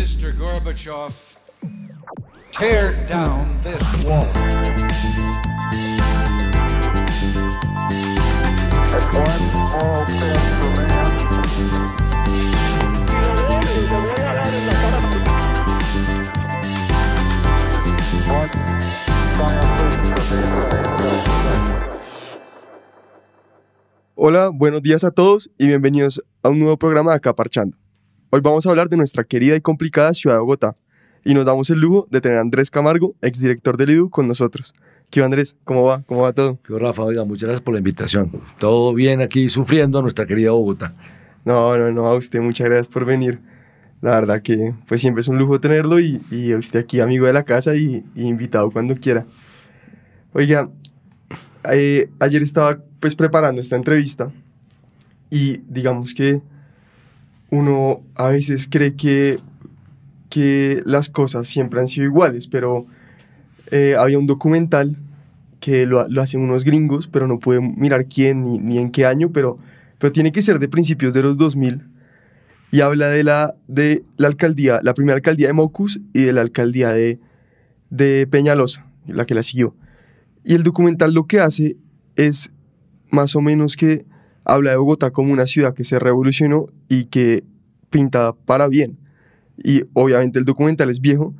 Mr. Gorbachev, tear down this wall. Hola, buenos días a todos y bienvenidos a un nuevo programa de Acá Parchando. Hoy vamos a hablar de nuestra querida y complicada ciudad de Bogotá y nos damos el lujo de tener a Andrés Camargo, exdirector del IDU, con nosotros. ¿Qué Andrés? ¿Cómo va? ¿Cómo va todo? ¿Qué Rafa? Oiga, muchas gracias por la invitación. Todo bien aquí sufriendo nuestra querida Bogotá. No, no, no, a usted muchas gracias por venir. La verdad que pues siempre es un lujo tenerlo y, y usted aquí amigo de la casa y, y invitado cuando quiera. Oiga, eh, ayer estaba pues preparando esta entrevista y digamos que uno a veces cree que, que las cosas siempre han sido iguales, pero eh, había un documental que lo, lo, hacen unos gringos, pero no pude mirar quién ni, ni, en qué año, pero, pero tiene que ser de principios de los 2000 y habla de la, de la alcaldía, la primera alcaldía de Mocus y de la alcaldía de, de Peñalosa, la que la siguió. Y el documental lo que hace es más o menos que habla de Bogotá como una ciudad que se revolucionó y que pinta para bien. Y obviamente el documental es viejo,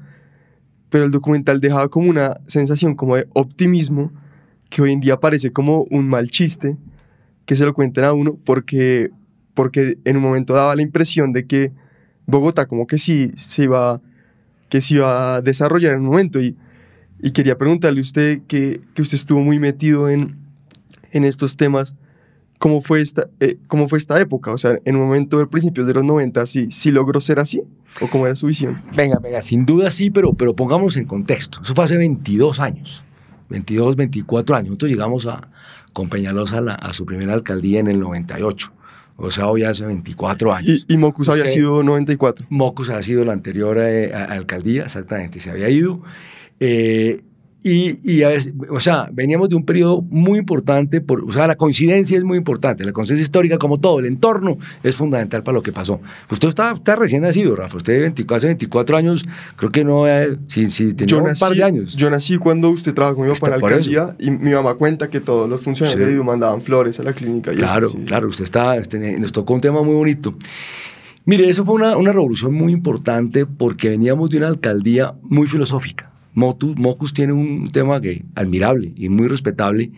pero el documental dejaba como una sensación como de optimismo que hoy en día parece como un mal chiste que se lo cuenten a uno porque, porque en un momento daba la impresión de que Bogotá como que sí se iba, que se iba a desarrollar en un momento y, y quería preguntarle a usted que, que usted estuvo muy metido en, en estos temas, ¿cómo fue, esta, eh, ¿cómo fue esta época? O sea, en un momento de principios de los 90, ¿sí, ¿sí logró ser así? ¿O cómo era su visión? Venga, venga, sin duda sí, pero, pero pongámonos en contexto. Eso fue hace 22 años, 22, 24 años. Nosotros llegamos a, con Peñalosa a, la, a su primera alcaldía en el 98. O sea, hoy hace 24 años. ¿Y, y Mocus había sido 94? Mocus ha sido la anterior eh, a, alcaldía, exactamente, se había ido. Eh, y, y, a veces, o sea, veníamos de un periodo muy importante, por, o sea, la coincidencia es muy importante, la coincidencia histórica, como todo, el entorno es fundamental para lo que pasó. Usted está, está recién nacido, Rafa, usted 24, hace 24 años, creo que no, eh, sí, sí, tenía yo un nací, par de años. Yo nací cuando usted trabajó conmigo para la alcaldía y mi mamá cuenta que todos los funcionarios sí. de mandaban flores a la clínica. Y claro, eso, sí. claro, usted está, este, nos tocó un tema muy bonito. Mire, eso fue una, una revolución muy importante porque veníamos de una alcaldía muy filosófica. Mocus tiene un tema que, admirable y muy respetable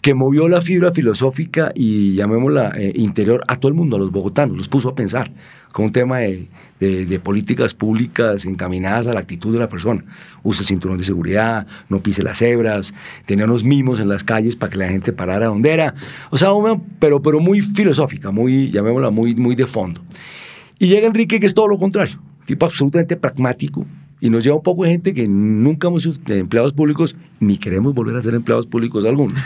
que movió la fibra filosófica y llamémosla eh, interior a todo el mundo, a los bogotanos, los puso a pensar con un tema de, políticas públicas encaminadas a la actitud de la persona. Use el cinturón de seguridad, no pise las cebras, tenía unos mimos en las calles para que la gente parara donde era. O sea, pero, pero muy filosófica, muy, llamémosla, muy, muy de fondo. Y llega Enrique, que es todo lo contrario, tipo absolutamente pragmático, y nos lleva un poco de gente que nunca hemos sido empleados públicos ni queremos volver a ser empleados públicos algunos.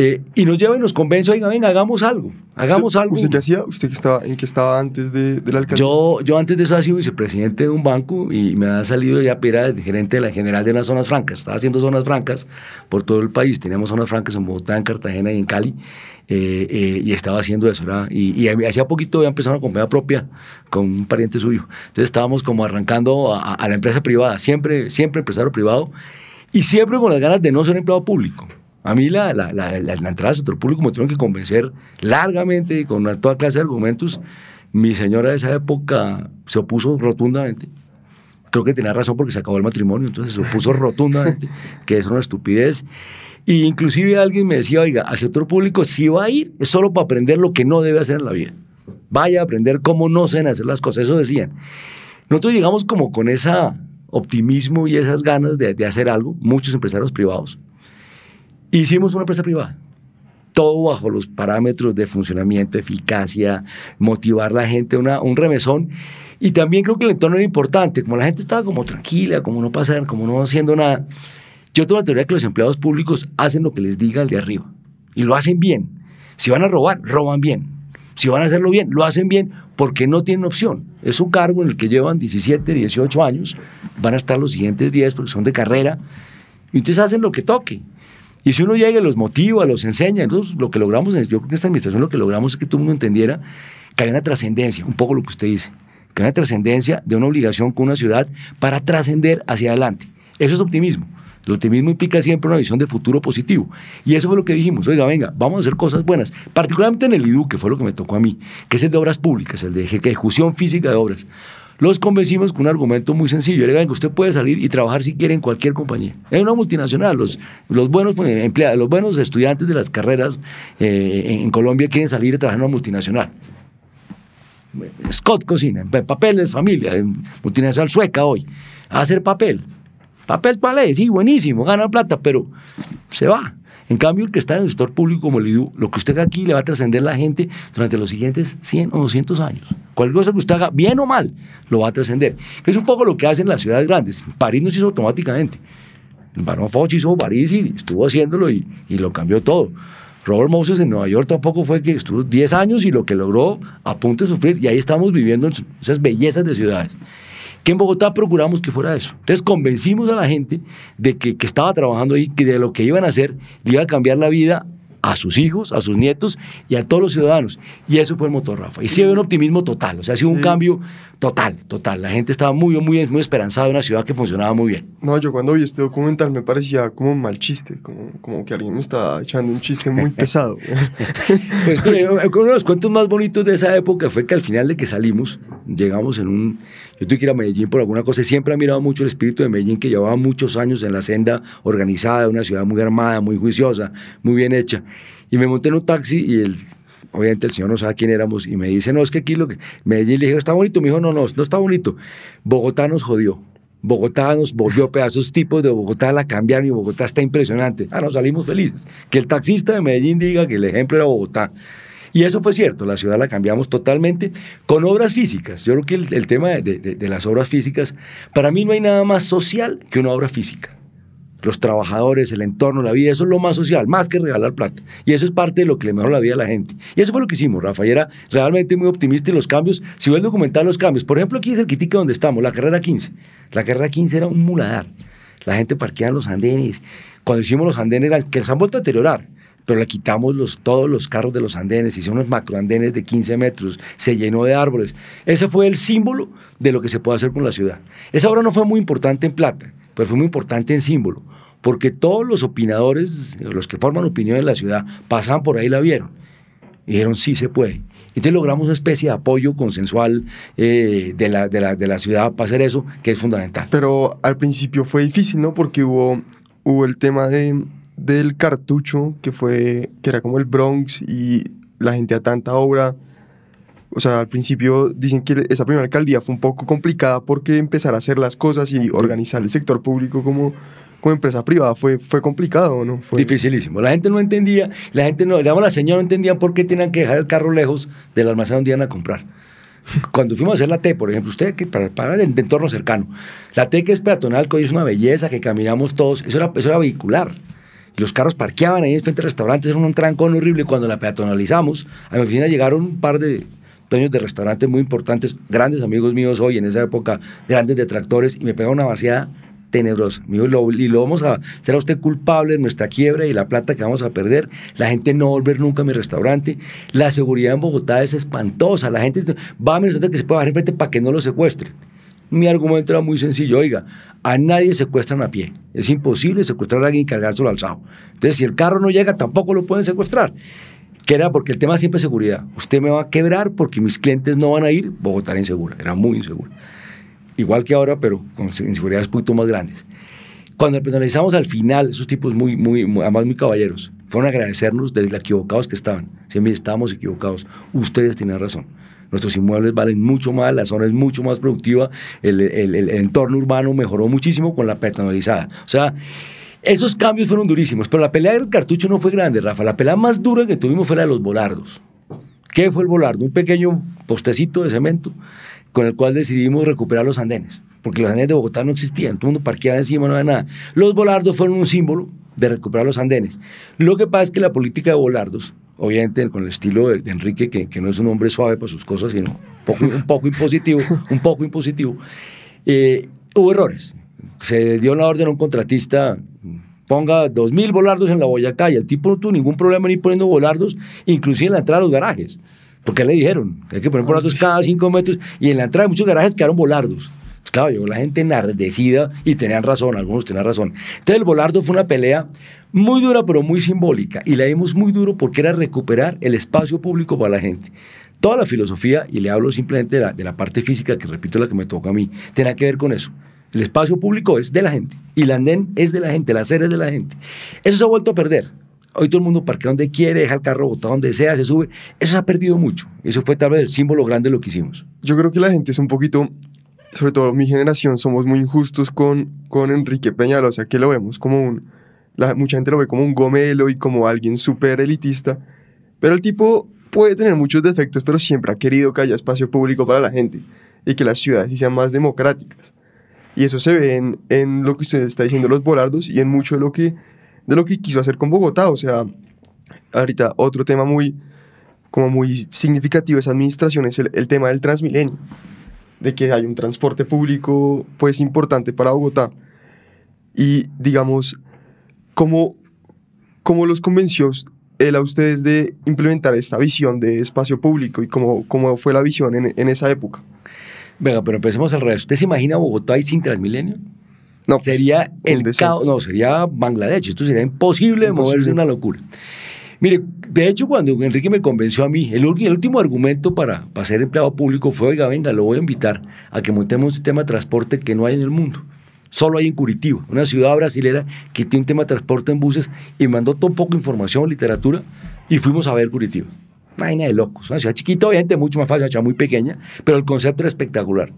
Eh, y nos lleva y nos convence, oiga, venga, hagamos algo, hagamos ¿Usted, algo. ¿Usted qué hacía? ¿Usted que estaba, en qué estaba antes de, de la alcaldía? Yo, yo antes de eso he sido vicepresidente de un banco y me ha salido ya era gerente de la general de unas zonas francas. Estaba haciendo zonas francas por todo el país. Teníamos zonas francas en Bogotá, en Cartagena y en Cali. Eh, eh, y estaba haciendo eso, ¿verdad? Y, y hacía poquito había empezado una compañía propia con un pariente suyo. Entonces estábamos como arrancando a, a, la empresa privada, siempre, siempre empresario privado, y siempre con las ganas de no ser empleado público. A mí la, la, la, la, entrada al sector público me tuvieron que convencer largamente, con una, toda clase de argumentos. Mi señora de esa época se opuso rotundamente. Creo que tenía razón porque se acabó el matrimonio, entonces se opuso rotundamente, que es una estupidez. Y inclusive alguien me decía, oiga, al sector público si va a ir es solo para aprender lo que no debe hacer en la vida. Vaya a aprender cómo no se deben hacer las cosas, eso decían. Nosotros llegamos como con ese optimismo y esas ganas de, de hacer algo, muchos empresarios privados. Hicimos una empresa privada, todo bajo los parámetros de funcionamiento, eficacia, motivar a la gente, una, un remesón. Y también creo que el entorno era importante, como la gente estaba como tranquila, como no pasar, como no haciendo nada. Yo tengo la teoría que los empleados públicos hacen lo que les diga el de arriba y lo hacen bien. Si van a robar, roban bien. Si van a hacerlo bien, lo hacen bien porque no tienen opción. Es un cargo en el que llevan 17, 18 años, van a estar los siguientes 10 porque son de carrera, y entonces hacen lo que toque. Y si uno llega y los motiva, los enseña, entonces lo que logramos, yo creo que en esta administración lo que logramos es que todo el mundo entendiera que hay una trascendencia, un poco lo que usted dice, que hay una trascendencia de una obligación con una ciudad para trascender hacia adelante. Eso es optimismo. El optimismo implica siempre una visión de futuro positivo. Y eso fue lo que dijimos, oiga, venga, vamos a hacer cosas buenas, particularmente en el IDU, que fue lo que me tocó a mí, que es el de obras públicas, el de ejecución física de obras. Los convencimos con un argumento muy sencillo. Le venga, usted puede salir y trabajar si quiere en cualquier compañía. Es una multinacional. Los, los buenos eh, los buenos estudiantes de las carreras eh, en Colombia quieren salir y trabajar en una multinacional. Scott cocina, papeles, familia, multinacional sueca hoy, a hacer papel. Papel palé, sí, buenísimo, gana plata, pero se va. En cambio, el que está en el sector público como el IDU, lo que usted haga aquí le va a trascender la gente durante los siguientes 100 o 200 años. Cualquier cosa que usted haga, bien o mal, lo va a trascender. Es un poco lo que hacen las ciudades grandes. París no se hizo automáticamente. El barón Foch hizo París y estuvo haciéndolo y, y lo cambió todo. Robert Moses en Nueva York tampoco fue que estuvo 10 años y lo que logró a punto de sufrir. Y ahí estamos viviendo esas bellezas de ciudades que en Bogotá procuramos que fuera eso. Entonces convencimos a la gente de que, que estaba trabajando ahí, que de lo que iban a hacer le iba a cambiar la vida a sus hijos, a sus nietos y a todos los ciudadanos. Y eso fue el motor, Rafa. Y sí había un optimismo total, o sea, ha sido un cambio total, total. La gente estaba muy, muy, muy esperanzada de una ciudad que funcionaba muy bien. No, yo cuando vi este documental me parecía como un mal chiste, como, como que alguien me estaba echando un chiste muy pesado. pues uno de los cuentos más bonitos de esa época fue que al final de que salimos, llegamos en un... Yo tuve que ir a Medellín por alguna cosa siempre he mirado mucho el espíritu de Medellín que llevaba muchos años en la senda organizada, una ciudad muy armada, muy juiciosa, muy bien hecha. Y me monté en un taxi y el, obviamente el señor no sabe quién éramos y me dice, no, es que aquí lo que... Medellín le dije, está bonito. Me dijo, no, no, no está bonito. Bogotá nos jodió. Bogotá nos volvió pedazos tipos de Bogotá la cambiaron y Bogotá está impresionante. Ah, nos salimos felices. Que el taxista de Medellín diga que el ejemplo era Bogotá. Y eso fue cierto, la ciudad la cambiamos totalmente con obras físicas. Yo creo que el, el tema de, las obras físicas, para mí no hay nada más social que una obra física los trabajadores, el entorno, la vida, eso es lo más social, más que regalar plata. Y eso es parte de lo que le mejora la vida a la gente. Y eso fue lo que hicimos, Rafa, era realmente muy optimista en los cambios. Si ves documentar los cambios, por ejemplo, aquí es el quitica donde estamos, la carrera 15. La carrera 15 era un muladar. La gente parqueaba en los andenes. Cuando hicimos los andenes, que se han vuelto a deteriorar, pero le quitamos los, todos los carros de los andenes, hicimos unos macroandenes de 15 metros, se llenó de árboles. Ese fue el símbolo de lo que se puede hacer con la ciudad. Esa obra no fue muy importante en plata, pero fue muy importante en símbolo, porque todos los opinadores, los que forman opinión en la ciudad, pasaban por ahí y la vieron. Y dijeron, sí se puede. Entonces logramos una especie de apoyo consensual eh, de, la, de, la, de, la, ciudad para hacer eso, que es fundamental. Pero al principio fue difícil, ¿no? Porque hubo, hubo el tema de, del cartucho, que, fue, que era como el Bronx, y la gente a tanta obra o sea, al principio dicen que esa primera alcaldía fue un poco complicada porque empezar a hacer las cosas y organizar el sector público como, como empresa privada fue, fue complicado, ¿no? Fue... Dificilísimo. La gente no entendía, la gente no, digamos, la señora no entendía por qué tenían que dejar el carro lejos del almacén donde iban a comprar. Cuando fuimos a hacer la T, por ejemplo, usted que para, para el entorno cercano, la T que es peatonal, que hoy es una belleza, que caminamos todos, eso era, eso era vehicular. Y los carros parqueaban ahí frente a restaurantes, era un trancón horrible. Cuando la peatonalizamos, a mi oficina llegaron un par de dueños de restaurantes muy importantes, grandes amigos míos hoy, en esa época, grandes detractores, y me pegaba una vaciada tenebrosa. Me y lo vamos a, será usted culpable de nuestra quiebra y la plata que vamos a perder. La gente no volver nunca a mi restaurante. La seguridad en Bogotá es espantosa. La gente va a mi restaurante que se pueda bajar enfrente para que no lo secuestren. Mi argumento era muy sencillo, oiga, a nadie secuestran a pie. Es imposible secuestrar a alguien y cargárselo alzado. Entonces, si el carro no llega, tampoco lo pueden secuestrar que era porque el tema siempre es seguridad. Usted me va a quebrar porque mis clientes no van a ir, Bogotá era insegura, era muy insegura. Igual que ahora, pero con inseguridades poquito más grandes. Cuando personalizamos al final, esos tipos muy, muy, muy, además muy caballeros, fueron a agradecernos de lo equivocados que estaban. Si estábamos equivocados, ustedes tienen razón. Nuestros inmuebles valen mucho más, la zona es mucho más productiva, el, el, el entorno urbano mejoró muchísimo con la peatonalizada. O sea, esos cambios fueron durísimos, pero la pelea del cartucho no fue grande, Rafa. La pelea más dura que tuvimos fue la de los volardos. ¿Qué fue el volardo? Un pequeño postecito de cemento con el cual decidimos recuperar los andenes, porque los andenes de Bogotá no existían, todo el mundo parqueaba encima, no había nada. Los volardos fueron un símbolo de recuperar los andenes. Lo que pasa es que la política de volardos, obviamente con el estilo de, de Enrique, que, que, no es un hombre suave para sus cosas, sino un poco, un poco impositivo, un poco impositivo, eh, hubo errores se dio la orden a un contratista, ponga 2.000 volardos en la Boyacá y el tipo no tuvo ningún problema ni poniendo volardos, inclusive en la entrada a los garajes. Porque le dijeron hay que poner volardos cada cinco metros y en la entrada de muchos garajes quedaron volardos. Pues claro, llegó la gente enardecida y tenían razón, algunos tenían razón. Entonces el volardo fue una pelea muy dura pero muy simbólica y la dimos muy duro porque era recuperar el espacio público para la gente. Toda la filosofía, y le hablo simplemente de la, parte física, que repito la que me toca a mí, tiene que ver con eso. El espacio público es de la gente y la andén es de la gente, la acera es de la gente. Eso se ha vuelto a perder. Hoy todo el mundo parquea donde quiere, deja el carro botado donde sea, se sube. Eso se ha perdido mucho. Eso fue tal vez el símbolo grande de lo que hicimos. Yo creo que la gente es un poquito, sobre todo mi generación, somos muy injustos con, con Enrique Peñalosa, que lo vemos como un, mucha gente lo ve como un gomelo y como alguien súper elitista, pero el tipo puede tener muchos defectos, pero siempre ha querido que haya espacio público para la gente y que las ciudades sean más democráticas. Y eso se ve en, en lo que usted está diciendo, los volardos, y en mucho de lo que, de lo que quiso hacer con Bogotá. O sea, ahorita otro tema muy, como muy significativo de esa administración es el, el tema del Transmilenio, de que hay un transporte público pues importante para Bogotá. Y digamos, ¿cómo, cómo los convenció él a ustedes de implementar esta visión de espacio público y cómo, cómo fue la visión en, en esa época? Venga, pero empecemos al revés. ¿Usted se imagina Bogotá ahí sin Transmilenio? No, pues, sería un el caos, no, sería Bangladesh, esto sería imposible, Imposible. moverse, una locura. Mire, de hecho, cuando Enrique me convenció a mí, el, último argumento para, para ser empleado público fue, oiga, venga, lo voy a invitar a que montemos un sistema de transporte que no hay en el mundo. Solo hay en Curitiba, una ciudad brasilera que tiene un tema de transporte en buses y mandó todo poco información, literatura, y fuimos a ver Curitiba. Vaina de locos, una ciudad chiquita, obviamente mucho más fácil, una ciudad muy pequeña, pero el concepto era espectacular.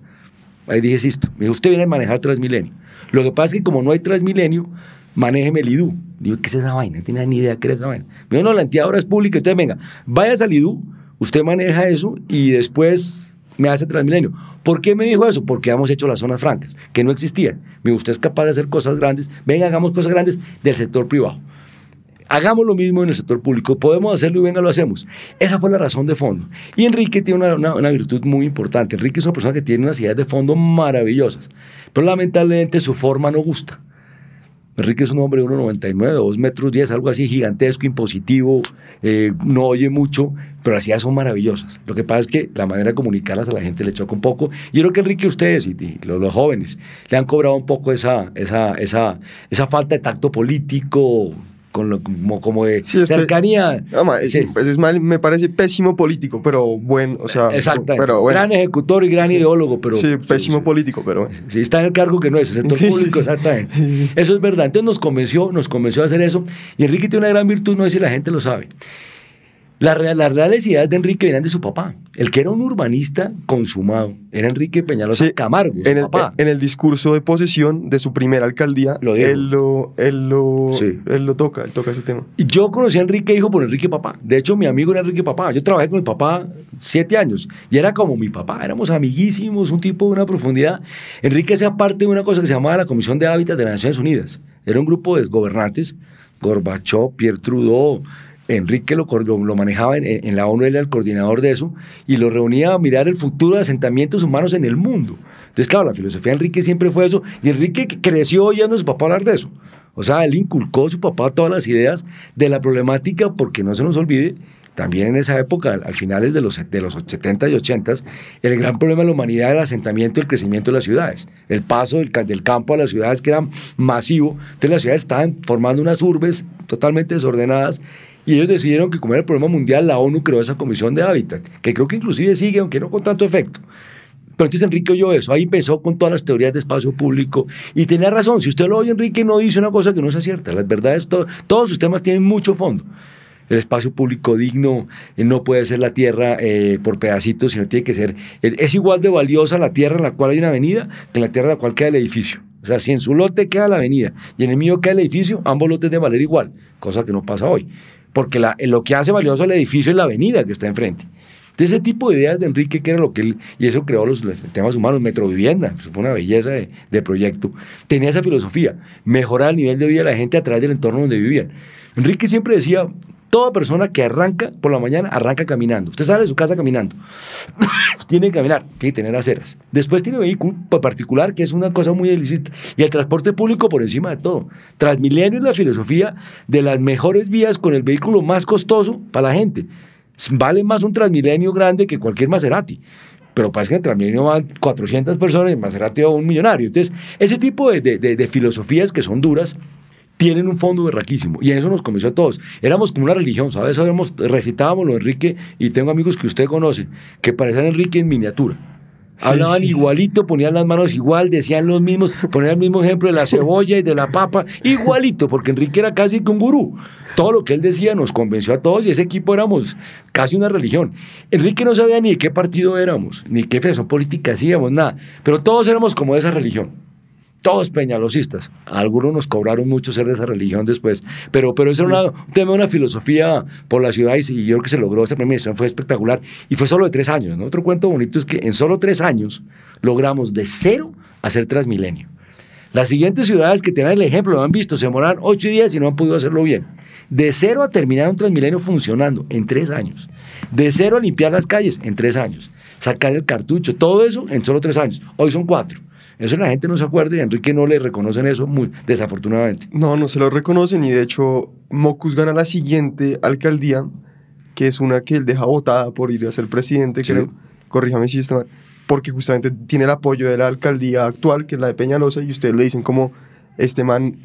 Ahí dije, listo. Me dijo, usted viene a manejar Transmilenio. Lo que pasa es que como no hay Transmilenio, manéjeme el IDU. Digo, ¿qué es esa vaina? No tenía ni idea qué era esa vaina. Me no, la entidad ahora es pública. Entonces, venga, vaya al IDU, usted maneja eso y después me hace Transmilenio. ¿Por qué me dijo eso? Porque hemos hecho las zonas francas, que no existían. Me dijo, usted es capaz de hacer cosas grandes. Venga, hagamos cosas grandes del sector privado. Hagamos lo mismo en el sector público, podemos hacerlo y venga, lo hacemos. Esa fue la razón de fondo. Y Enrique tiene una- una virtud muy importante. Enrique es una persona que tiene unas ideas de fondo maravillosas, pero lamentablemente su forma no gusta. Enrique es un hombre de 1,99, 2 metros 10, algo así gigantesco, impositivo, eh, no oye mucho, pero las ideas son maravillosas. Lo que pasa es que la manera de comunicarlas a la gente le choca un poco. Y yo creo que Enrique, ustedes y, los jóvenes, le han cobrado un poco esa, esa, esa, esa falta de tacto político, con lo, como, como de Sí, es cercanía. Es, Sí. pues es mal, me parece pésimo político, pero bueno, o sea, pero bueno. Gran ejecutor y gran ideólogo, pero... sí, pésimo sí. político, pero bueno. Si está en el cargo que no es, el sector Sí, sí, público, sí. exactamente. Sí, sí. Eso es verdad. Entonces nos convenció, nos convenció a hacer eso. Y Enrique tiene una gran virtud, no sé si la gente lo sabe. Las, las reales ideas de Enrique venían de su papá. El que era un urbanista consumado era Enrique Peñalosa Sí, Camargo, su En el, papá. en el discurso de posesión de su primera alcaldía, Lo él, lo, él, lo, Sí. él lo toca, él toca ese tema. Y yo conocí a Enrique hijo por Enrique Papá. De hecho, mi amigo era Enrique Papá. Yo trabajé con el papá siete años y era como mi papá. Éramos amiguísimos, un tipo de una profundidad. Enrique hacía parte de una cosa que se llamaba la Comisión de Hábitat de las Naciones Unidas. Era un grupo de gobernantes, Gorbachov, Pierre Trudeau. Enrique lo, lo, lo manejaba en, en la ONU, él era el coordinador de eso, y lo reunía a mirar el futuro de asentamientos humanos en el mundo. Entonces, claro, la filosofía de Enrique siempre fue eso, y Enrique que creció oyendo a su papá hablar de eso. O sea, él inculcó a su papá todas las ideas de la problemática, porque no se nos olvide, también en esa época, al finales de los, de los 70 y 80, el gran problema de la humanidad era el asentamiento y el crecimiento de las ciudades. El paso del, del campo a las ciudades que era masivo. Entonces las ciudades estaban formando unas urbes totalmente desordenadas y ellos decidieron que como era el problema mundial, la ONU creó esa comisión de hábitat, que creo que inclusive sigue, aunque no con tanto efecto. Pero entonces Enrique oyó eso, ahí empezó con todas las teorías de espacio público y tenía razón, si usted lo oye, Enrique no dice una cosa que no sea cierta, las verdades, to- todos sus temas tienen mucho fondo. El espacio público digno eh, no puede ser la tierra eh, por pedacitos, sino tiene que ser, eh, es igual de valiosa la tierra en la cual hay una avenida que la tierra en la cual queda el edificio. O sea, si en su lote queda la avenida y en el mío queda el edificio, ambos lotes deben valer igual, cosa que no pasa hoy. Porque lo que hace valioso el edificio es la avenida que está enfrente. De ese tipo de ideas de Enrique, que era lo que él, y eso creó los, los temas humanos, metrovivienda, eso fue una belleza de, de proyecto, tenía esa filosofía, mejorar el nivel de vida de la gente a través del entorno donde vivían. Enrique siempre decía, toda persona que arranca por la mañana, arranca caminando. Usted sale de su casa caminando. tiene que caminar, tiene que tener aceras. Después tiene vehículo particular, que es una cosa muy ilícita. Y el transporte público por encima de todo. Transmilenio es la filosofía de las mejores vías con el vehículo más costoso para la gente. Vale más un Transmilenio grande que cualquier Maserati. Pero parece que en Transmilenio van 400 personas y en Maserati va un millonario. Entonces, ese tipo de filosofías que son duras tienen un fondo berraquísimo. Y en eso nos convenció a todos. Éramos como una religión, ¿sabes? Sabemos, recitábamos lo de Enrique y tengo amigos que usted conoce, que parecían Enrique en miniatura. Sí, Hablaban sí, igualito, ponían las manos igual, decían los mismos, ponían el mismo ejemplo de la cebolla y de la papa, igualito, porque Enrique era casi que un gurú. Todo lo que él decía nos convenció a todos y ese equipo éramos casi una religión. Enrique no sabía ni de qué partido éramos, ni qué fe política hacíamos, nada, pero todos éramos como de esa religión todos peñalosistas. Algunos nos cobraron mucho ser de esa religión después, pero, pero eso era una- un tema, una filosofía por la ciudad y, y yo creo que se logró esa premiación, fue espectacular y fue solo de tres años. ¿no? Otro cuento bonito es que en solo tres años logramos de cero hacer Transmilenio. Las siguientes ciudades que tienen el ejemplo lo han visto, se demoran ocho días y no han podido hacerlo bien. De cero a terminar un Transmilenio funcionando en tres años. De cero a limpiar las calles en tres años. Sacar el cartucho, todo eso en solo tres años. Hoy son cuatro. Eso la gente no se acuerda y a Enrique no le reconocen eso muy desafortunadamente. No, no se lo reconocen y de hecho Mocus gana la siguiente alcaldía, que es una que él deja votada por ir a ser presidente, Sí. creo. Corríjame si está mal. Porque justamente tiene el apoyo de la alcaldía actual, que es la de Peñalosa, y ustedes le dicen como este man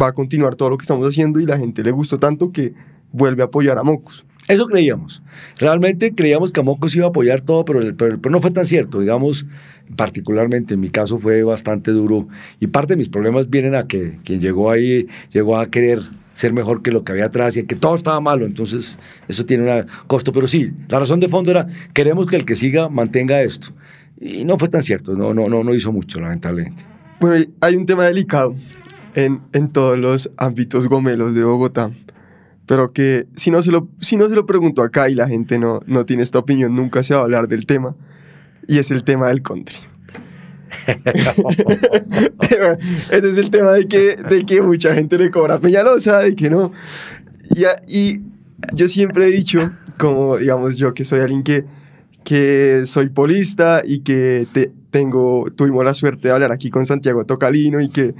va a continuar todo lo que estamos haciendo y la gente le gustó tanto que vuelve a apoyar a Mocus. Eso creíamos. Realmente creíamos que Amocos iba a apoyar todo, pero, pero, pero no fue tan cierto. Digamos, particularmente en mi caso fue bastante duro. Y parte de mis problemas vienen a que quien llegó ahí llegó a querer ser mejor que lo que había atrás y que todo estaba malo. Entonces, eso tiene un costo. Pero sí, la razón de fondo era, queremos que el que siga mantenga esto. Y no fue tan cierto, no, no, no, no hizo mucho, lamentablemente. Bueno, hay un tema delicado en, en todos los ámbitos gomelos de Bogotá, pero que si no se lo, si no se lo pregunto acá y la gente no, no tiene esta opinión, nunca se va a hablar del tema, y es el tema del country. Ese es el tema de que, de que mucha gente le cobra a Peñalosa, de que no. Y, y yo siempre he dicho, como digamos yo que soy alguien que, que soy polista y que te- tengo, tuvimos la suerte de hablar aquí con Santiago Tocalino y que,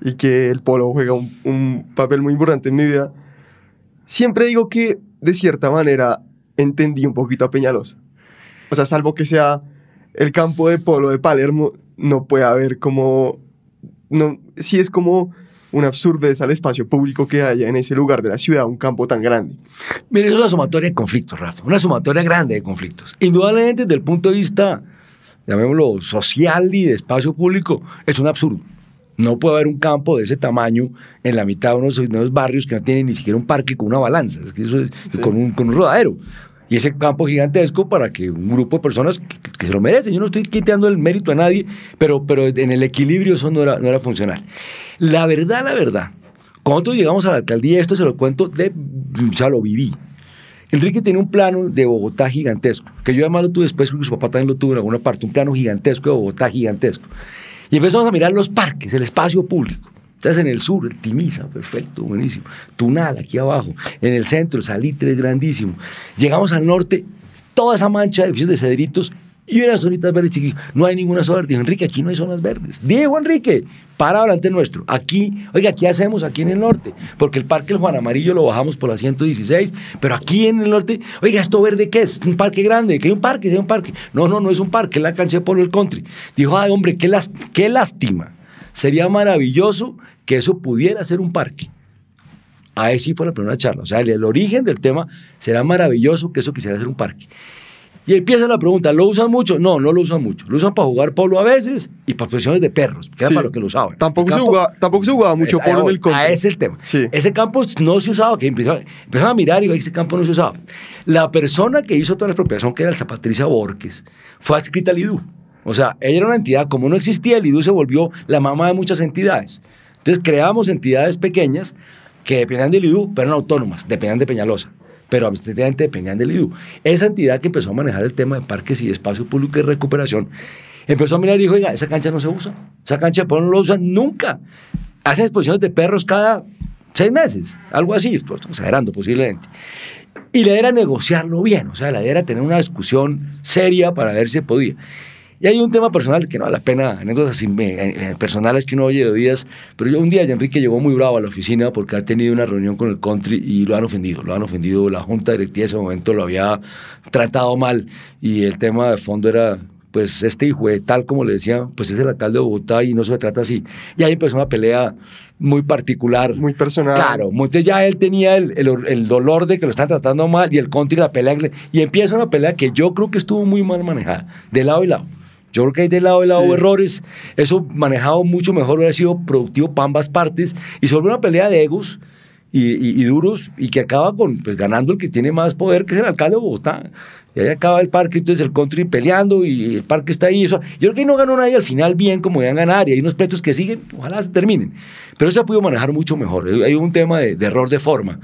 y que el polo juega un, un papel muy importante en mi vida, siempre digo que de cierta manera entendí un poquito a Peñalosa. O sea, salvo que sea el campo de polo de Palermo, no puede haber como... No, sí es como un absurdez al espacio público que haya en ese lugar de la ciudad, un campo tan grande. Mire, es una sumatoria de conflictos, Rafa, una sumatoria grande de conflictos. Indudablemente, desde el punto de vista, llamémoslo, social y de espacio público, es un absurdo. No puede haber un campo de ese tamaño en la mitad de unos, unos barrios que no tienen ni siquiera un parque con una balanza, es que eso es- Sí. con, un, con un rodadero. Y ese campo gigantesco para que un grupo de personas que, que se lo merecen, yo no estoy quitando el mérito a nadie, pero, pero en el equilibrio eso no era, no era funcional. La verdad, la verdad, cuando nosotros llegamos a la alcaldía, esto se lo cuento, de, ya lo viví. Enrique tenía un plano de Bogotá gigantesco, que yo además lo tuve después, creo que su papá también lo tuvo en alguna parte, un plano gigantesco de Bogotá gigantesco. Y empezamos a mirar los parques, el espacio público. Entonces en el sur, el Timiza, perfecto, buenísimo. Tunal, aquí abajo. En el centro, el Salitre grandísimo. Llegamos al norte, toda esa mancha de edificios de cedritos y unas zonitas verdes chiquitas. No hay ninguna zona verde. Dijo, Enrique, aquí no hay zonas verdes. Diego Enrique, para adelante nuestro. Aquí, oiga, ¿qué hacemos aquí en el norte? Porque el parque El Juan Amarillo lo bajamos por la 116, pero aquí en el norte, oiga, ¿esto verde qué es? Un parque grande, que hay un parque, hay un parque. No, no, no es un parque, es la cancha de polo del country. Dijo, ay, hombre, qué, las- qué lástima. Sería maravilloso que eso pudiera ser un parque. Ahí sí fue la primera charla. O sea, el origen del tema será maravilloso que eso quisiera ser un parque. Y empieza la pregunta, ¿lo usan mucho? No, no lo usan mucho. Lo usan para jugar polo a veces y para profesiones de perros, que era Sí. para lo que lo usaban. Tampoco, El se campo- jugaba, tampoco se jugaba mucho es- ahí polo en el country. Ah, ese es el tema. Sí. Ese campo no se usaba, que empezaba a mirar y digo, ese campo no se usaba. La persona que hizo toda la expropiación, que era Elsa Patricia Borges, fue adscrita al IDU. O sea, ella era una entidad, como no existía, el IDU se volvió la mamá de muchas entidades. Entonces creamos entidades pequeñas que dependían del IDU, pero eran autónomas, dependían de Peñalosa, pero administrativamente dependían del IDU. Esa entidad que empezó a manejar el tema de parques y espacio público y recuperación, empezó a mirar y dijo, oiga, esa cancha no se usa, esa cancha no la usan nunca. Hacen exposiciones de perros cada seis meses, algo así, estoy exagerando posiblemente. Y la idea era negociarlo bien, o sea, la idea era tener una discusión seria para ver si podía. Y hay un tema personal que no vale la pena, anécdotas así, eh, eh, personales que uno oye de días, pero yo un día Enrique llegó muy bravo a la oficina porque ha tenido una reunión con el country y lo han ofendido, lo han ofendido, la junta directiva en ese momento lo había tratado mal y el tema de fondo era pues este hijo de tal como le decía, pues es el alcalde de Bogotá y no se trata así. Y ahí empezó una pelea muy particular. Muy personal. Claro, entonces ya él tenía el, el, el, dolor de que lo están tratando mal y el contra y la pelea. Y empieza una pelea que yo creo que estuvo muy mal manejada, de lado y lado. Yo creo que hay de lado y lado sí. errores. Eso manejado mucho mejor hubiera sido productivo para ambas partes. Y sobre una pelea de egos y, y, y, duros y que acaba con pues, ganando el que tiene más poder, que es el alcalde de Bogotá. Y ahí acaba el parque, entonces el country peleando y el parque está ahí. Eso. Yo creo que no ganó nadie al final bien como deben ganar y hay unos pleitos que siguen, ojalá se terminen. Pero se ha podido manejar mucho mejor. Hay un tema de, de error de forma.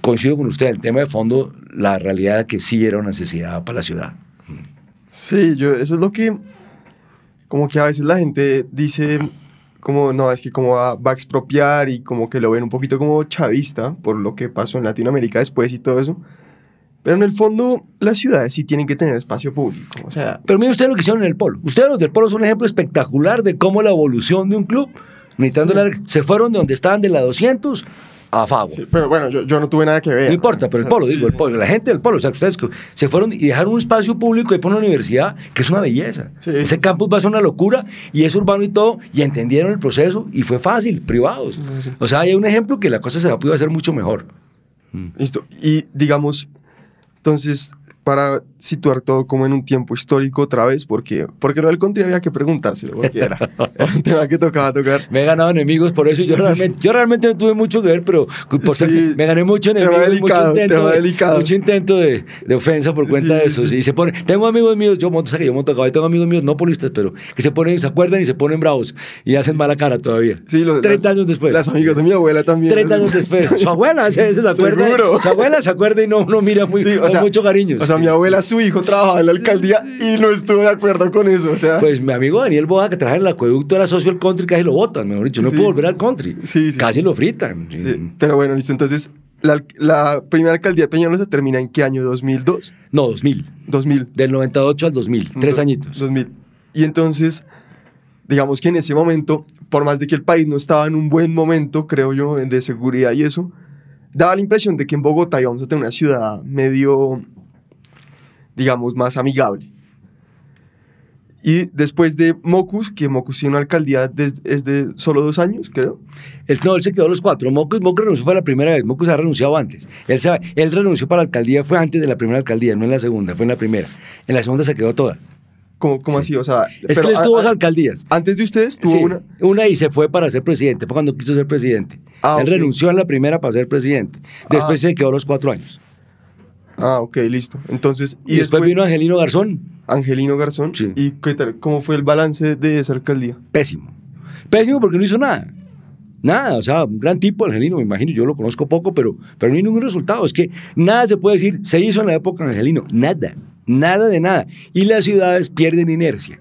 Coincido con usted, el tema de fondo, la realidad que sí era una necesidad para la ciudad. Sí, yo, eso es lo que, como que a veces la gente dice, como, no, es que como va, va, a expropiar y como que lo ven un poquito como chavista por lo que pasó en Latinoamérica después y todo eso. Pero en el fondo, las ciudades sí tienen que tener espacio público. O sea, Pero mire usted lo que hicieron en el Polo. Ustedes los del Polo son un ejemplo espectacular de cómo la evolución de un club, necesitando sí. la, se fueron de donde estaban de la 200 a Fago. Sí, pero bueno, yo, yo, no tuve nada que ver. No importa, pero el Polo, digo, el Polo, la gente del Polo, o sea, ustedes se fueron y dejaron un espacio público ahí por una universidad que es una belleza. Ese campus va a ser una locura y es urbano y todo, y entendieron el proceso y fue fácil, privados. O sea, hay un ejemplo que la cosa se va a poder hacer mucho mejor. Listo. Y digamos, entonces, para situar todo como en un tiempo histórico otra vez, porque, porque lo del country había que preguntárselo, porque era, era, un tema que tocaba tocar. Me he ganado enemigos por eso, yo, sí. realmente, yo realmente no tuve mucho que ver, pero por sí. ser, me gané mucho enemigos, tema delicado, mucho intento, delicado. mucho intento de, de ofensa por cuenta sí, de eso. Y se pone, tengo amigos míos, yo monto, yo monto a caballo, tengo amigos míos no polistas, pero que se ponen, se acuerdan y se ponen bravos y hacen mala cara todavía. Sí, los, 30 las, años después. Las amigas de mi abuela también. 30 años después. Su abuela se, se acuerda. Seguro. Su abuela se acuerda y no, no mira muy, o sea, mucho cariño. O sea, mi abuela, su hijo trabajaba en la alcaldía y no estuvo de acuerdo con eso, o sea. Pues mi amigo Daniel Boda, que trabaja en el acueducto, era socio del country, casi lo votan, mejor dicho, no sí. pudo volver al country. Sí, sí, casi lo fritan. Pero bueno, listo, entonces, la, la, primera alcaldía de Peñalosa termina en qué año? ¿2002? No, 2000. 2000. Del 98 al 2000, tres Do, añitos. 2000. Y entonces, digamos que en ese momento, por más de que el país no estaba en un buen momento, creo yo, de seguridad y eso, daba la impresión de que en Bogotá íbamos a tener una ciudad medio digamos, más amigable. Y después de Mocus, que Mocus tiene una alcaldía de, es de solo dos años, creo. Él, no, él se quedó los cuatro. Mocus, Mocus renunció fue la primera vez. Mocus ha renunciado antes. Él, se, él renunció para la alcaldía, fue antes de la primera alcaldía, no en la segunda, fue en la primera. En la segunda se quedó toda. ¿Cómo, cómo sí. así? O sea, es que él estuvo dos alcaldías. Antes de ustedes tuvo sí, una. Una y se fue para ser presidente. Fue cuando quiso ser presidente. Ah, él okay. renunció en la primera para ser presidente. Después ah. se quedó los cuatro años. Ah, ok, listo. Entonces, y, y después, después, vino Angelino Garzón. Angelino Garzón. Sí. ¿Y qué tal? ¿Cómo fue el balance de esa alcaldía? Pésimo. Pésimo porque no hizo nada. Nada, o sea, un gran tipo, Angelino, me imagino, yo lo conozco poco, pero, pero no hay ningún resultado. Es que nada se puede decir, se hizo en la época Angelino, nada, nada de nada. Y las ciudades pierden inercia.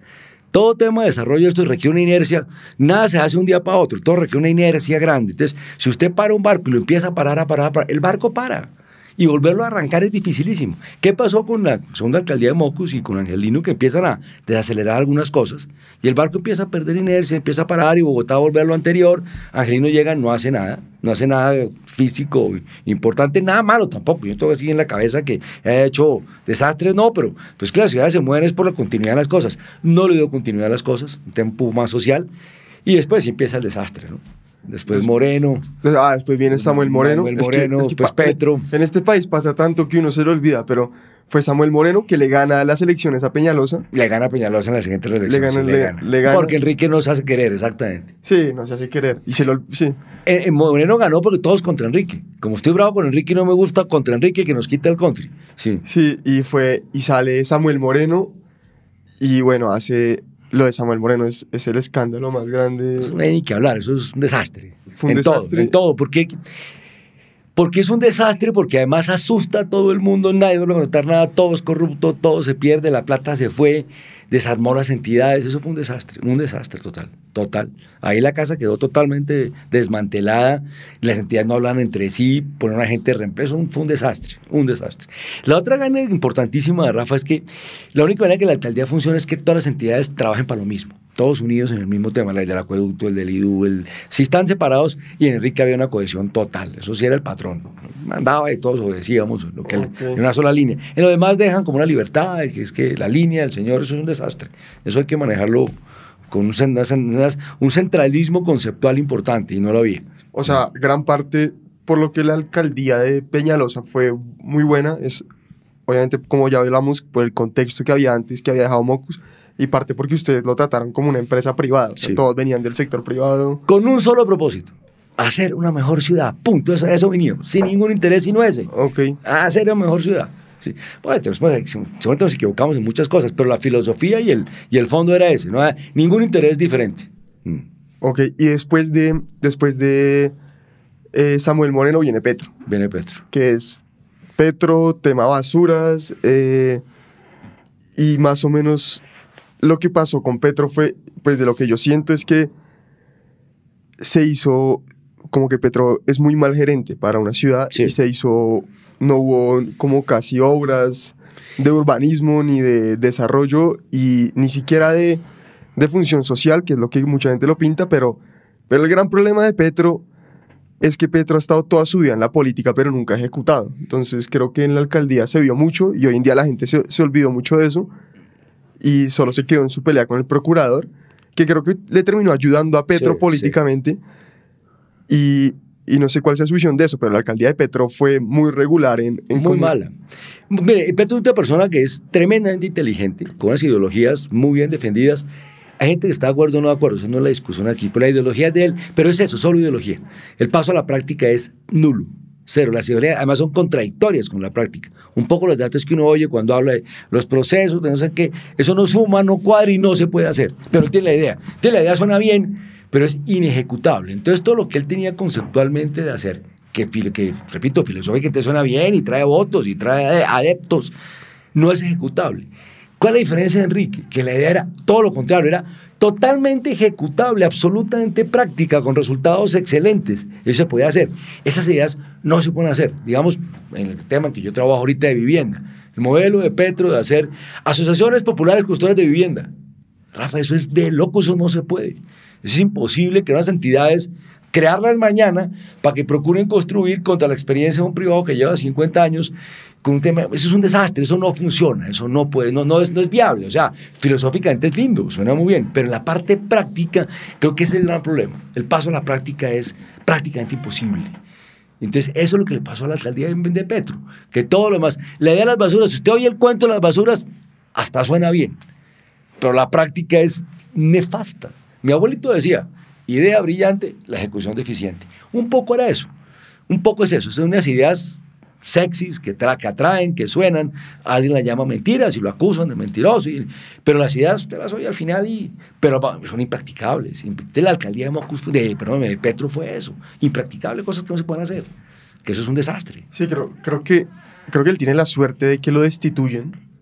Todo tema de desarrollo esto requiere una inercia, nada se hace un día para otro, todo requiere una inercia grande. Entonces, si usted para un barco y lo empieza a parar, a parar, a parar, el barco para y volverlo a arrancar es dificilísimo. ¿Qué pasó con la segunda alcaldía de Mocus y con Angelino que empiezan a desacelerar algunas cosas? Y el barco empieza a perder inercia, empieza a parar y Bogotá a volver a lo anterior. Angelino llega, no hace nada, no hace nada físico importante, nada malo tampoco. Yo tengo así en la cabeza que ha hecho desastres, no, pero pues que las ciudades se mueven es por la continuidad de las cosas. No le dio continuidad a las cosas, un tiempo más social. Y después empieza el desastre, ¿no? Después Moreno. Ah, después viene Samuel Moreno. Samuel Moreno, es que, es que después Petro. En este país pasa tanto que uno se lo olvida, pero fue Samuel Moreno que le gana las elecciones a Peñalosa. Le gana a Peñalosa en las siguientes elecciones. Le gana, sí, le, le, gana. le gana. Porque Enrique no se hace querer, exactamente. Sí, no se hace querer. Y se lo, sí. Eh, Moreno ganó porque todos contra Enrique. Como estoy bravo con Enrique y no me gusta contra Enrique que nos quita el country. Sí. Sí, y fue, y sale Samuel Moreno y bueno, hace lo de Samuel Moreno es, es, el escándalo más grande. Eso no hay ni que hablar, eso es un desastre. Fue un en desastre. Todo, en todo, porque, porque es un desastre, porque además asusta a todo el mundo, nadie no va a notar nada, todo es corrupto, todo se pierde, la plata se fue, desarmó las entidades, eso fue un desastre, un desastre total. Total. Ahí la casa quedó totalmente desmantelada, las entidades no hablan entre sí, ponen a gente de reemplazo, fue un desastre, un desastre. La otra gana importantísima de Rafa es que la única manera que la alcaldía funcione es que todas las entidades trabajen para lo mismo, todos unidos en el mismo tema, el del acueducto, el del IDU, el, si están separados y en Enrique había una cohesión total, eso sí era el patrón, mandaba y todos obedecíamos lo que en una sola línea. En lo demás dejan como una libertad, que es que la línea del señor, eso es un desastre, eso hay que manejarlo con un, un centralismo conceptual importante y no lo había. O sea, gran parte por lo que la alcaldía de Peñalosa fue muy buena es, obviamente, como ya hablamos, por el contexto que había antes, que había dejado Mocus, y parte porque ustedes lo trataron como una empresa privada, o sea, todos venían del sector privado. Con un solo propósito, hacer una mejor ciudad, punto, eso, eso vinimos, sin ningún interés sino ese. Ok. hacer una mejor ciudad. Sí. Bueno, seguramente nos equivocamos en muchas cosas, pero la filosofía y el, y el fondo era ese, no hay ningún interés diferente. Mm. Ok, y después de, después de eh, Samuel Moreno viene Petro. Viene Petro. Que es Petro, tema basuras, eh, y más o menos lo que pasó con Petro fue, pues de lo que yo siento es que se hizo, como que Petro es muy mal gerente para una ciudad y se hizo no hubo como casi obras de urbanismo ni de desarrollo y ni siquiera de, de función social, que es lo que mucha gente lo pinta, pero, pero el gran problema de Petro es que Petro ha estado toda su vida en la política, pero nunca ha ejecutado. Entonces creo que en la alcaldía se vio mucho y hoy en día la gente se, se olvidó mucho de eso y solo se quedó en su pelea con el procurador, que creo que le terminó ayudando a Petro políticamente. Y, y no sé cuál sea su visión de eso, pero la alcaldía de Petro fue muy regular en... en muy mala. Mire, Petro es una persona que es tremendamente inteligente, con unas ideologías muy bien defendidas. Hay gente que está de acuerdo o no de acuerdo, esa no es la discusión aquí, pero la ideología de él, pero es eso, solo ideología. El paso a la práctica es nulo, cero. Las ideologías además son contradictorias con la práctica. Un poco los datos que uno oye cuando habla de los procesos, de no sé qué, eso no suma, no cuadra y no se puede hacer. Pero él tiene la idea. Entonces la idea suena bien, pero es inejecutable. Entonces todo lo que él tenía conceptualmente de hacer, que, que repito, filosóficamente suena bien y trae votos y trae adeptos, no es ejecutable. ¿Cuál es la diferencia de Enrique? Que la idea era todo lo contrario, era totalmente ejecutable, absolutamente práctica, con resultados excelentes. Eso se podía hacer. Estas ideas no se pueden hacer. Digamos, en el tema en que yo trabajo ahorita de vivienda, el modelo de Petro de hacer asociaciones populares custodias de vivienda. Rafa, eso es de loco, eso no se puede. Es imposible que unas entidades crearlas mañana para que procuren construir contra la experiencia de un privado que lleva 50 años con un tema, eso es un desastre, eso no funciona, eso no puede, no, no, es, no es viable, o sea, filosóficamente es lindo, suena muy bien, pero en la parte práctica creo que ese es el gran problema, el paso a la práctica es prácticamente imposible. Entonces, eso es lo que le pasó a la alcaldía de Petro, que todo lo demás, la idea de las basuras, si usted oye el cuento de las basuras, hasta suena bien, pero la práctica es nefasta. Mi abuelito decía, idea brillante, la ejecución deficiente. Un poco era eso, un poco es eso, son unas ideas sexys que, atraen, que suenan, alguien las llama mentiras y lo acusan de mentiroso, pero las ideas te las oye al final y pero son impracticables. La alcaldía de Mocus, de, perdón, de Petro fue eso, impracticable, cosas que no se pueden hacer, que eso es un desastre. Sí, creo, creo, que, creo que él tiene la suerte de que lo destituyen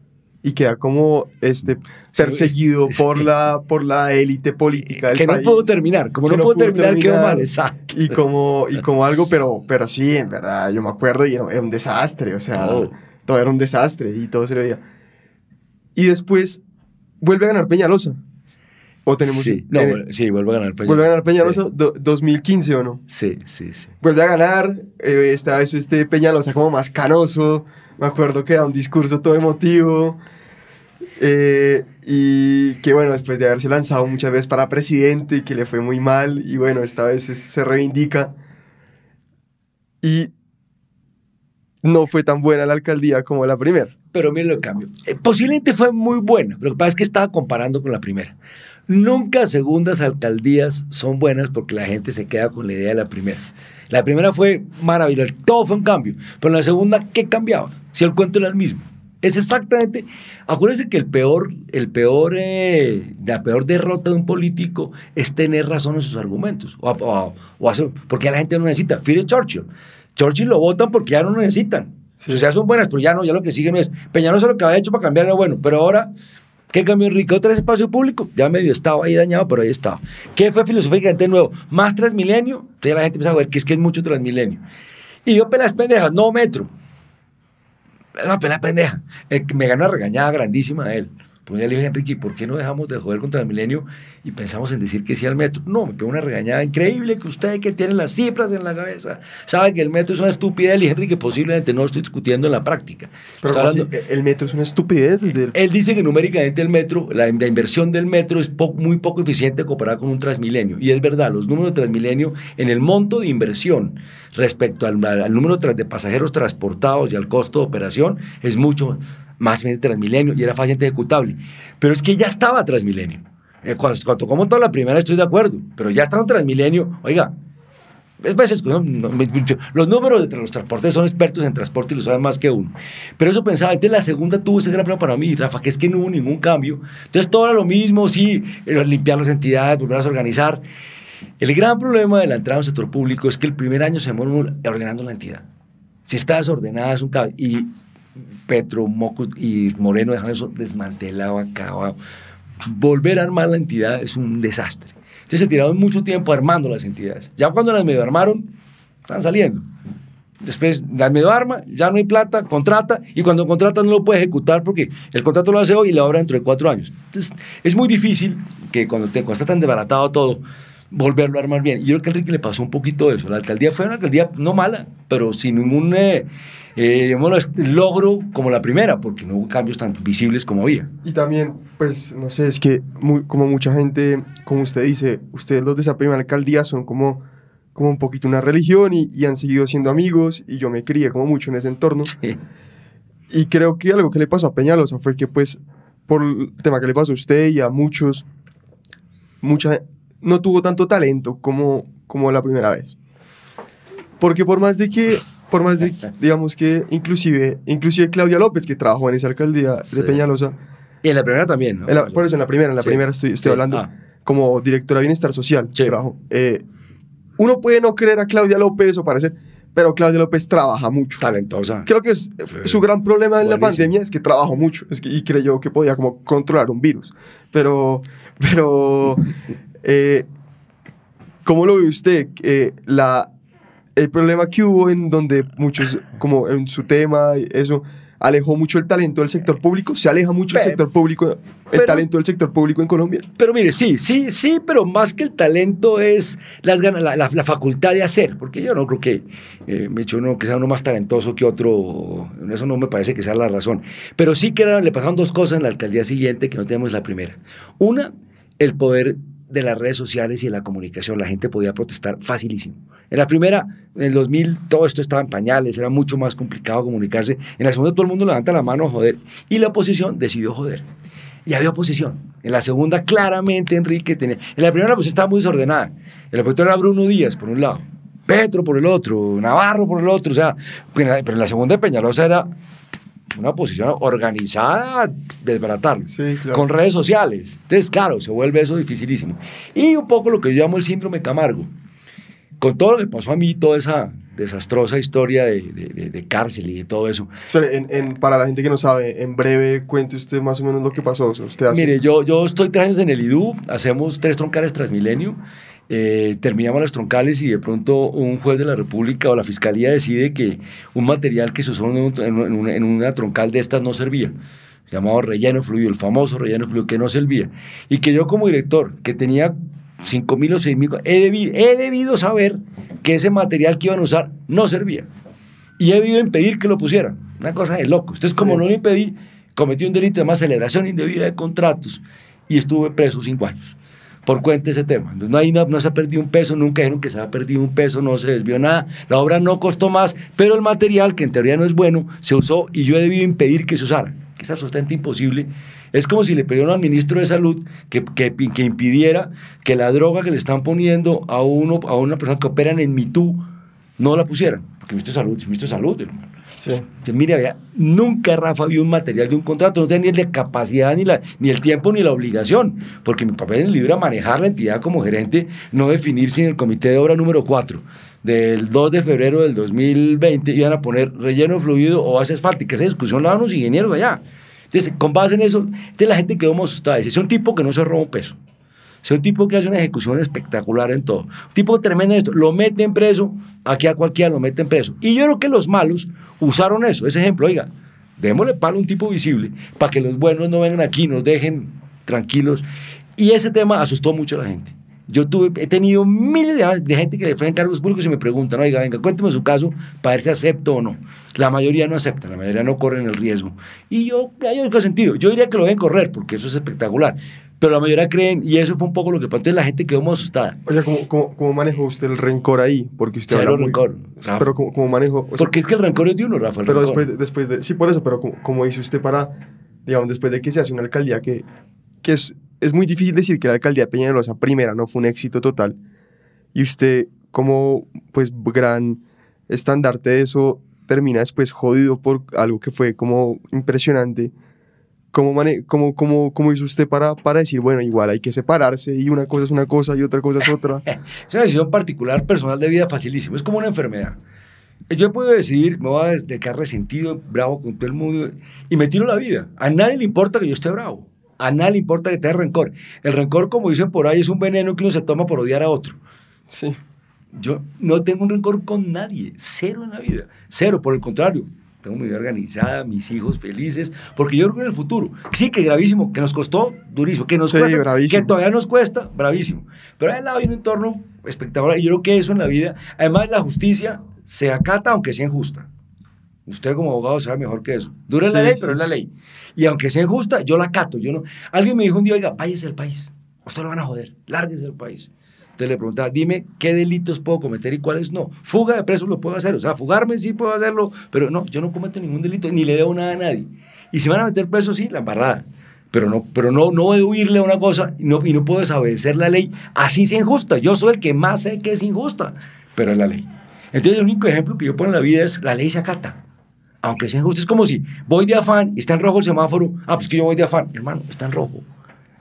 y queda como este perseguido por la por la élite política del que país. no pudo terminar como no, pudo terminar, quedó mal exacto. Y como y como algo pero pero sí en verdad yo me acuerdo y era, un desastre o sea todo. era un desastre y todo se veía. Y después vuelve a ganar Peñalosa. O tenemos sí, no, sí vuelve a ganar Peñalosa vuelve a ganar Peñalosa 2015 o no sí sí sí. Vuelve a ganar eh, esta vez este Peñalosa como más canoso me acuerdo que era un discurso todo emotivo. Eh, y que bueno, después de haberse lanzado muchas veces para presidente y que le fue muy mal, y bueno, esta vez se reivindica. Y no fue tan buena la alcaldía como la primera. Pero mire lo cambio. Eh, posiblemente fue muy buena. Lo que pasa es que estaba comparando con la primera. Nunca segundas alcaldías son buenas porque la gente se queda con la idea de la primera. La primera fue maravillosa, todo fue un cambio. Pero en la segunda, ¿qué cambiaba? Si el cuento era el mismo. Es exactamente. Acuérdense que el peor, el peor, eh, la peor derrota de un político es tener razón en sus argumentos. O, porque la gente no necesita. Fíjate Churchill. Churchill lo votan porque ya no necesitan. O sea, son buenas, pero ya no, ya lo que siguen es. Peñalosa lo que ha hecho para cambiar era bueno, pero ahora ¿Qué cambió Enrique? Otra vez espacio público, ya medio estaba ahí dañado, pero ahí estaba. ¿Qué fue filosóficamente nuevo? Más Transmilenio, entonces la gente empieza a ver que es que es mucho Transmilenio. Y yo pelas pendejas, no metro. No, pela pendeja. Eh, me ganó una regañada grandísima a él. Porque ya le dije Enrique, ¿por qué no dejamos de joder contra el milenio y pensamos en decir que sí al metro? No, me pegó una regañada increíble que usted que tiene las cifras en la cabeza sabe que el metro es una estupidez. Y Enrique posiblemente no lo estoy discutiendo en la práctica. Pero así, hablando- el metro es una estupidez desde el... él dice que numéricamente el metro, la, la inversión del metro es po- muy poco eficiente comparada con un Transmilenio. Y es verdad, los números de Transmilenio en el monto de inversión respecto al, al- número de pasajeros transportados y al costo de operación es mucho más bien Transmilenio y era fácilmente ejecutable. Pero es que ya estaba Transmilenio. Eh, cuando, cuando tocó montar la primera estoy de acuerdo, pero ya estaba Transmilenio. Oiga, es veces, ¿no? No, los números de los transportes son expertos en transporte y lo saben más que uno. Pero eso pensaba, entonces la segunda tuvo ese gran problema para mí, Rafa, que es que no hubo ningún cambio. Entonces todo era lo mismo, sí, era limpiar las entidades, volverlas a organizar. El gran problema de la entrada al sector público es que el primer año se demora ordenando la entidad. Si está desordenada es un caos. Y Petro, Moco y Moreno dejan eso desmantelado, acabado. Volver a armar la entidad es un desastre. Entonces se tiraron mucho tiempo armando las entidades. Ya cuando las medio armaron, están saliendo. Después las medio arma, ya no hay plata, contrata, y cuando contrata no lo puede ejecutar porque el contrato lo hace hoy y la obra dentro de cuatro años. Entonces es muy difícil que cuando, te, cuando está tan desbaratado todo, volverlo a armar bien. Y yo creo que a Enrique le pasó un poquito eso. La alcaldía fue una alcaldía no mala, pero sin ningún eh, eh, logro como la primera, porque no hubo cambios tan visibles como había. Y también, pues, no sé, es que muy- como mucha gente, como usted dice, ustedes los de esa primera alcaldía son como, como un poquito una religión y, y han seguido siendo amigos y yo me crié como mucho en ese entorno. Y creo que algo que le pasó a Peñalosa fue que, pues, por el tema que le pasó a usted y a muchos, mucha, no tuvo tanto talento como, como la primera vez. Porque por más de que, por más de, digamos que inclusive, inclusive Claudia López, que trabajó en esa alcaldía Sí. de Peñalosa, Y en la primera también. ¿no? en la- por eso en la primera, en la Sí. primera estoy, estoy Sí. hablando Ah. como directora de Bienestar Social. Sí. trabajo. Eh, uno puede no creer a Claudia López o parecer, pero Claudia López trabaja mucho. Talentosa. Creo que es, Sí. su gran problema en la pandemia es que trabajó mucho es que- y creyó que podía como controlar un virus. Pero, pero, eh, ¿cómo lo ve usted? Eh, la, el problema que hubo en donde muchos, como en su tema, eso, alejó mucho el talento del sector público, se aleja mucho el sector público, el pero- talento del sector público en Colombia. Pero mire, sí, sí, sí, pero más que el talento es las ganas, la, la- la facultad de hacer, porque yo no creo que, eh, me echo uno que sea uno más talentoso que otro, eso no me parece que sea la razón. Pero sí que era- le pasaron dos cosas en la alcaldía siguiente que no tenemos la primera. Una, el poder de las redes sociales y de la comunicación. La gente podía protestar facilísimo. En la primera, en el 2000, todo esto estaba en pañales, era mucho más complicado comunicarse. En la segunda, todo el mundo levanta la mano a joder. Y la oposición decidió joder. Y había oposición. En la segunda, claramente, Enrique tenía. En la primera, la oposición estaba muy desordenada. El opositor era Bruno Díaz, por un lado. Petro por el otro, Navarro por el otro. O sea, pero en la, segunda Peñalosa era una oposición organizada, a desbaratarlo Sí, claro. con redes sociales. Entonces, claro, se vuelve eso dificilísimo. Y un poco lo que yo llamo el síndrome Camargo. Con todo lo que pasó a mí, toda esa desastrosa historia de, de- de- de cárcel y de todo eso. Espere, en- en- para la gente que no sabe, en breve cuente usted más o menos lo que pasó. O sea, usted hace, Mire, yo, yo estoy tres años en el IDU, hacemos tres troncales Transmilenio, eh, terminamos las troncales y de pronto un juez de la República o la Fiscalía decide que un material que se usó en, un- en una, troncal de estas no servía, llamado relleno fluido, el famoso relleno fluido que no servía. Y que yo como director, que tenía 5 mil o 6 mil, he, debi- he debido saber que ese material que iban a usar no servía. Y he debido impedir que lo pusieran. Una cosa de locos. Entonces, como Sí. no lo impedí, cometí un delito de más celebración indebida de contratos y estuve preso cinco años por cuenta ese tema. No, hay, no, se ha perdido un peso, nunca dijeron que se ha perdido un peso, no se desvió nada. La obra no costó más, pero el material, que en teoría no es bueno, se usó y yo he debido impedir que se usara, que es absolutamente imposible. Es como si le pidieran al ministro de Salud que, que, que impidiera que la droga que le están poniendo a, uno, a una persona que operan en MeToo no la pusieran. Porque el ministro de Salud, el ministro de Salud, hermano. Sí. Vea, nunca Rafa vio un material de un contrato, no tenía ni la capacidad, ni, la, ni el tiempo, ni la obligación, porque mi papel en el libro era manejar la entidad como gerente, no definir si en el comité de obra número 4 del 2 de febrero del 2020 iban a poner relleno fluido o base asfáltica. Esa discusión la dan los ingenieros allá. Entonces, con base en eso, entonces la gente quedó muy asustada. Dice, es un tipo que no se roba un peso. Es un tipo que hace una ejecución espectacular en todo. Un tipo tremendo en esto. Lo meten preso, aquí a cualquiera lo meten preso. Y yo creo que los malos usaron eso, ese ejemplo. Oiga, démosle palo a un tipo visible para que los buenos no vengan aquí, nos dejen tranquilos. Y ese tema asustó mucho a la gente. Yo tuve, he tenido miles de, de gente que le ofrecen cargos públicos y me preguntan, oiga, venga, cuénteme su caso para ver si acepto o no. La mayoría no acepta, la mayoría no corren el riesgo. Y yo, yo qué sentido, yo diría que lo deben correr porque eso es espectacular. Pero la mayoría creen, y eso fue un poco lo que pasó, entonces la gente quedó muy asustada. O sea, ¿cómo, cómo, cómo manejó usted el rencor ahí? Porque usted Cero habla muy- rencor, Rafa. Pero ¿cómo, cómo manejó? o sea, Porque es que el rencor es de uno, Rafa. pero rencor. después, de- después de... Sí, por eso, pero ¿cómo, cómo hizo usted para, digamos, después de que se hace una alcaldía que, que es, es muy difícil decir que la alcaldía de Peñalosa primera no fue un éxito total, y usted como, pues, gran estandarte de eso, termina después jodido por algo que fue como impresionante. ¿Cómo, mane cómo, cómo, cómo hizo usted para, para decir, bueno, igual hay que separarse y una cosa es una cosa y otra cosa es otra? Es una decisión particular, personal de vida facilísimo. Es como una enfermedad. Yo puedo decidir, me voy a dedicar resentido, bravo con todo el mundo y me tiro la vida. A nadie le importa que yo esté bravo. A nadie le importa que tenga rencor. El rencor, como dicen por ahí, es un veneno que uno se toma por odiar a otro. Sí. Yo no tengo un rencor con nadie, cero en la vida, cero, por el contrario. Tengo mi vida organizada, mis hijos felices, porque yo creo que en el futuro, sí que gravísimo, que nos costó durísimo, que nos Sí, cuesta, bravísimo. que todavía nos cuesta, bravísimo. Pero al lado hay un entorno espectacular y yo creo que eso en la vida, además la justicia se acata aunque sea injusta. Usted como abogado sabe mejor que eso. Dura la Sí, ley, sí. pero es la ley. Y aunque sea injusta, yo la acato. Yo no. Alguien me dijo un día, oiga, váyase del país. Usted lo van a joder. Lárguese del país. Entonces le preguntaba, dime qué delitos puedo cometer y cuáles no. Fuga de presos lo puedo hacer. O sea, fugarme sí puedo hacerlo, pero no, yo no cometo ningún delito ni le debo nada a nadie. Y si van a meter preso, sí, la embarrada. Pero no, pero no, no a huirle a una cosa y no, y no puedo desobedecer la ley, así sea injusta. Yo soy el que más sé que es injusta, pero es la ley. Entonces el único ejemplo que yo pongo en la vida es la ley se acata. Aunque sea injusto, es como si voy de afán y está en rojo el semáforo. Ah, pues que yo voy de afán. Hermano, está en rojo.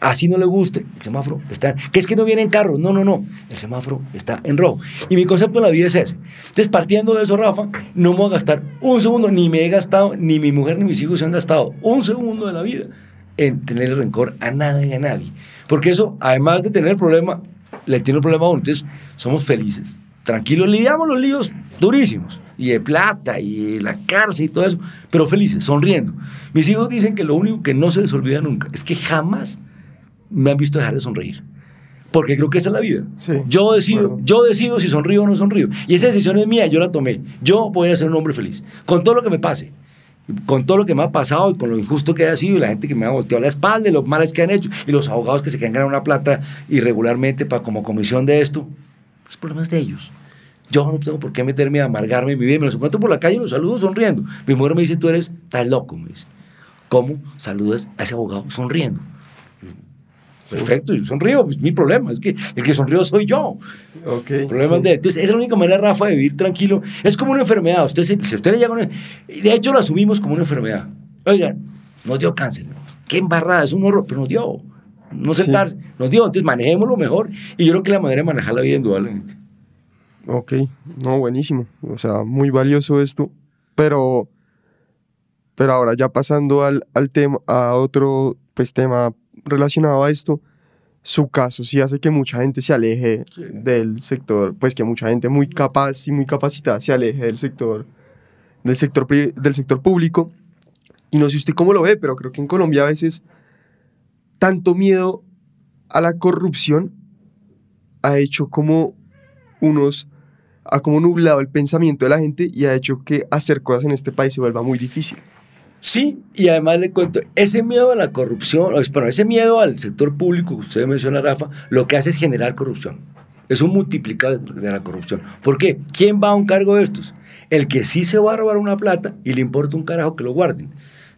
Así no le guste, el semáforo está. Que es que no vienen carros. No, no, no. El semáforo está en rojo. Y mi concepto en la vida es ese. Entonces, partiendo de eso, Rafa, no me voy a gastar un segundo, ni me he gastado, ni mi mujer ni mis hijos se han gastado un segundo de la vida en tener rencor a nada y a nadie. Porque eso, además de tener el problema, le tiene el problema a uno. Entonces, somos felices, tranquilos, lidiamos los líos durísimos, y de plata, y la cárcel y todo eso, pero felices, sonriendo. Mis hijos dicen que lo único que no se les olvida nunca es que jamás me han visto dejar de sonreír. Porque creo que esa es la vida. Sí, yo, decido, bueno. yo decido si sonrío o no sonrío. Y esa decisión es mía, yo la tomé. Yo voy a ser un hombre feliz. Con todo lo que me pase. Con todo lo que me ha pasado y con lo injusto que haya sido y la gente que me ha volteado la espalda y los males que han hecho y los abogados que se quedan ganando una plata irregularmente para, como comisión de esto. Los problemas de ellos. Yo no tengo por qué meterme a amargarme mi vida. Me los encuentro por la calle y los saludo sonriendo. Mi mujer me dice, tú eres tan loco, me dice. ¿Cómo saludas a ese abogado sonriendo? Perfecto, yo sonrío, pues mi problema es que el que sonrío soy yo. Ok. Problemas sí. de. Entonces, esa es la única manera, Rafa, de vivir tranquilo. Es como una enfermedad. Usted, se- si usted le llega una. De hecho, lo asumimos como una enfermedad. Oigan, nos dio cáncer. Qué embarrada, es un horror, pero nos dio. No Sí. sentarse, nos dio. Entonces, manejémoslo mejor. Y yo creo que la manera de manejar la vida, indudablemente. Ok, no, buenísimo. O sea, muy valioso esto. Pero, pero ahora ya pasando al, al tema, a otro pues, tema relacionado a esto, su caso sí hace que mucha gente se aleje Sí. del sector, pues que mucha gente muy capaz y muy capacitada se aleje del sector, del sector, del sector público. Y no sé usted cómo lo ve, pero creo que en Colombia a veces tanto miedo a la corrupción ha hecho como unos ha como nublado el pensamiento de la gente y ha hecho que hacer cosas en este país se vuelva muy difícil. Sí, y además le cuento, ese miedo a la corrupción, bueno, ese miedo al sector público que usted menciona, Rafa, lo que hace es generar corrupción. Es un multiplicador de la corrupción. ¿Por qué? ¿Quién va a un cargo de estos? El que sí se va a robar una plata y le importa un carajo que lo guarden.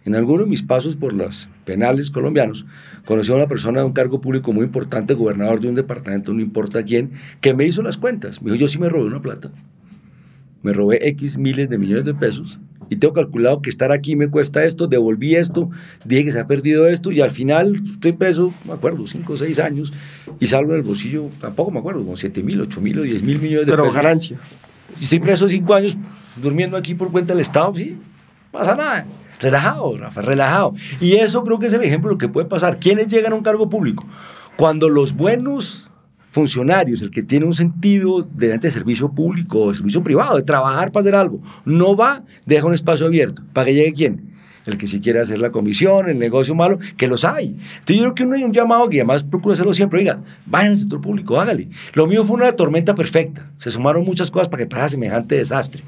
En alguno de mis pasos por los penales colombianos, conocí a una persona de un cargo público muy importante, gobernador de un departamento, no importa quién, que me hizo las cuentas. Me dijo, yo sí me robé una plata. Me robé X miles de millones de pesos y tengo calculado que estar aquí me cuesta esto, devolví esto, dije que se ha perdido esto y al final estoy preso, me acuerdo, 5 o 6 años y salgo en el bolsillo, tampoco me acuerdo, como 7 mil, 8 mil o 10 mil millones de Pero pesos. ganancia. Y estoy preso 5 años durmiendo aquí por cuenta del Estado, sí, pasa nada. Relajado, Rafa, relajado. Y eso creo que es el ejemplo de lo que puede pasar. ¿Quiénes llegan a un cargo público? Cuando los buenos funcionarios, el que tiene un sentido de, de servicio público o servicio privado, de trabajar para hacer algo, no va, deja un espacio abierto. ¿Para que llegue quién? el que si quiere hacer la comisión, el negocio malo, que los hay. Entonces yo creo que uno hay un llamado que además procura hacerlo siempre, oiga, vayan al sector público, hágale. Lo mío fue una tormenta perfecta, se sumaron muchas cosas para que pasara semejante desastre.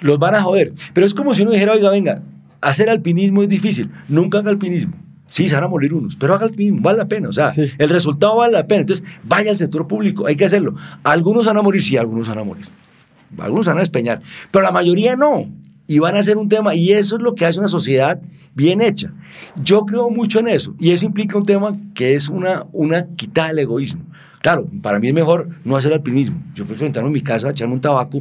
Los van a joder, pero es como si uno dijera, oiga, venga, hacer alpinismo es difícil, nunca haga alpinismo. Sí, se van a morir unos, pero haga alpinismo, vale la pena, o sea, Sí. el resultado vale la pena. Entonces, vaya al sector público, hay que hacerlo. Algunos van a morir, sí, algunos van a morir. Algunos van a despeñar, pero la mayoría no. Y van a ser un tema, y eso es lo que hace una sociedad bien hecha. Yo creo mucho en eso, y eso implica un tema que es una, una quitada del egoísmo. Claro, para mí es mejor no hacer alpinismo. Yo prefiero entrarme en mi casa, echarme un tabaco,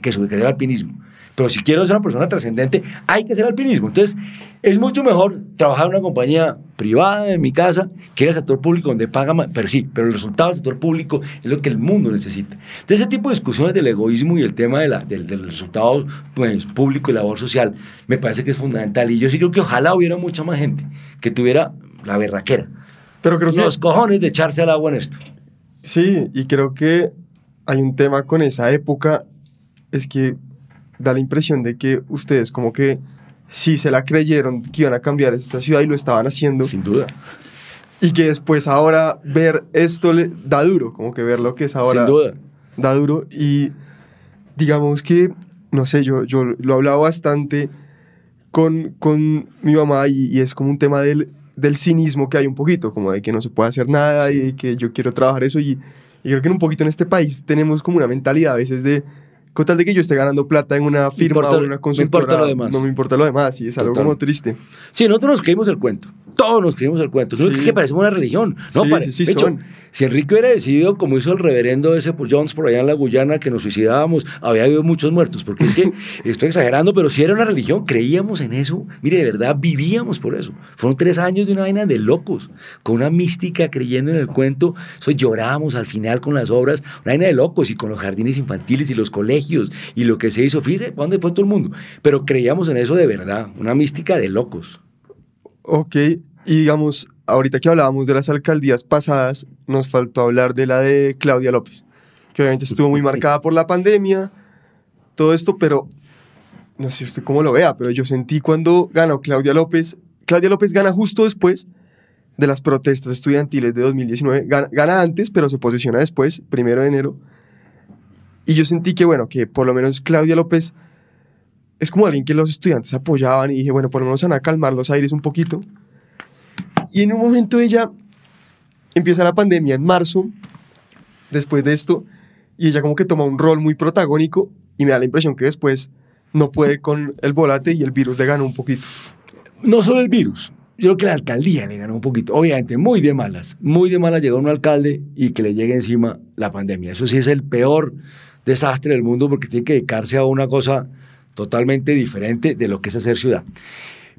que sobre que hacer alpinismo. Pero si quiero ser una persona trascendente, hay que hacer alpinismo. Entonces, es mucho mejor trabajar en una compañía privada en mi casa que en el sector público donde paga más. Pero sí, pero el resultado del sector público es lo que el mundo necesita. Entonces, ese tipo de discusiones del egoísmo y el tema de la, del, del resultado pues, público y labor social me parece que es fundamental. Y yo sí creo que ojalá hubiera mucha más gente que tuviera la berraquera, Pero creo que los cojones de echarse al agua en esto. Sí, y creo que hay un tema con esa época, es que da la impresión de que ustedes como que sí se la creyeron que iban a cambiar esta ciudad y lo estaban haciendo, Sin duda. y que después ahora ver esto le da duro, como que ver lo que es ahora Sin duda. da duro, y digamos que, no sé, yo, yo lo he hablado bastante con, con mi mamá y, y es como un tema del, del cinismo que hay un poquito, como de que no se puede hacer nada y que yo quiero trabajar eso y, y creo que en un poquito en este país tenemos como una mentalidad a veces de con tal de que yo esté ganando plata en una firma importa- o en una no consultora, importa lo demás. no me importa lo demás y es algo Total. como triste. Sí, nosotros nos creímos el cuento. Todos nos creímos el cuento. No Sí. es que parecemos una religión. No, Sí, pare- sí, sí, hecho, si Enrique hubiera decidido, como hizo el reverendo ese por Jones por allá en la Guyana, que nos suicidábamos, había habido muchos muertos. Porque es que estoy exagerando, pero si era una religión, creíamos en eso. Mire, de verdad, vivíamos por eso. Fueron tres años de una vaina de locos, con una mística creyendo en el cuento. Eso llorábamos al final con las obras, una vaina de locos y con los jardines infantiles y los colegios y lo que se hizo. Fíjese, ¿cuándo fue todo el mundo? Pero creíamos en eso de verdad, una mística de locos. Ok, y digamos, ahorita que hablábamos de las alcaldías pasadas, nos faltó hablar de la de Claudia López, que obviamente estuvo muy marcada por la pandemia, todo esto, pero no sé usted cómo lo vea, pero yo sentí cuando ganó Claudia López, Claudia López gana justo después de las protestas estudiantiles de 2019, gana, gana antes, pero se posiciona después, primero de enero, y yo sentí que, bueno, que por lo menos Claudia López es como alguien que los estudiantes apoyaban y dije, bueno, por lo menos van a calmar los aires un poquito. Y en un momento ella empieza la pandemia en marzo, después de esto, y ella como que toma un rol muy protagónico y me da la impresión que después no puede con el volate y el virus le gana un poquito. no solo el virus, yo creo que la alcaldía le ganó un poquito. Obviamente, muy de malas, muy de malas llegó un alcalde y que le llegue encima la pandemia. Eso sí es el peor desastre del mundo porque tiene que dedicarse a una cosa totalmente diferente de lo que es hacer ciudad.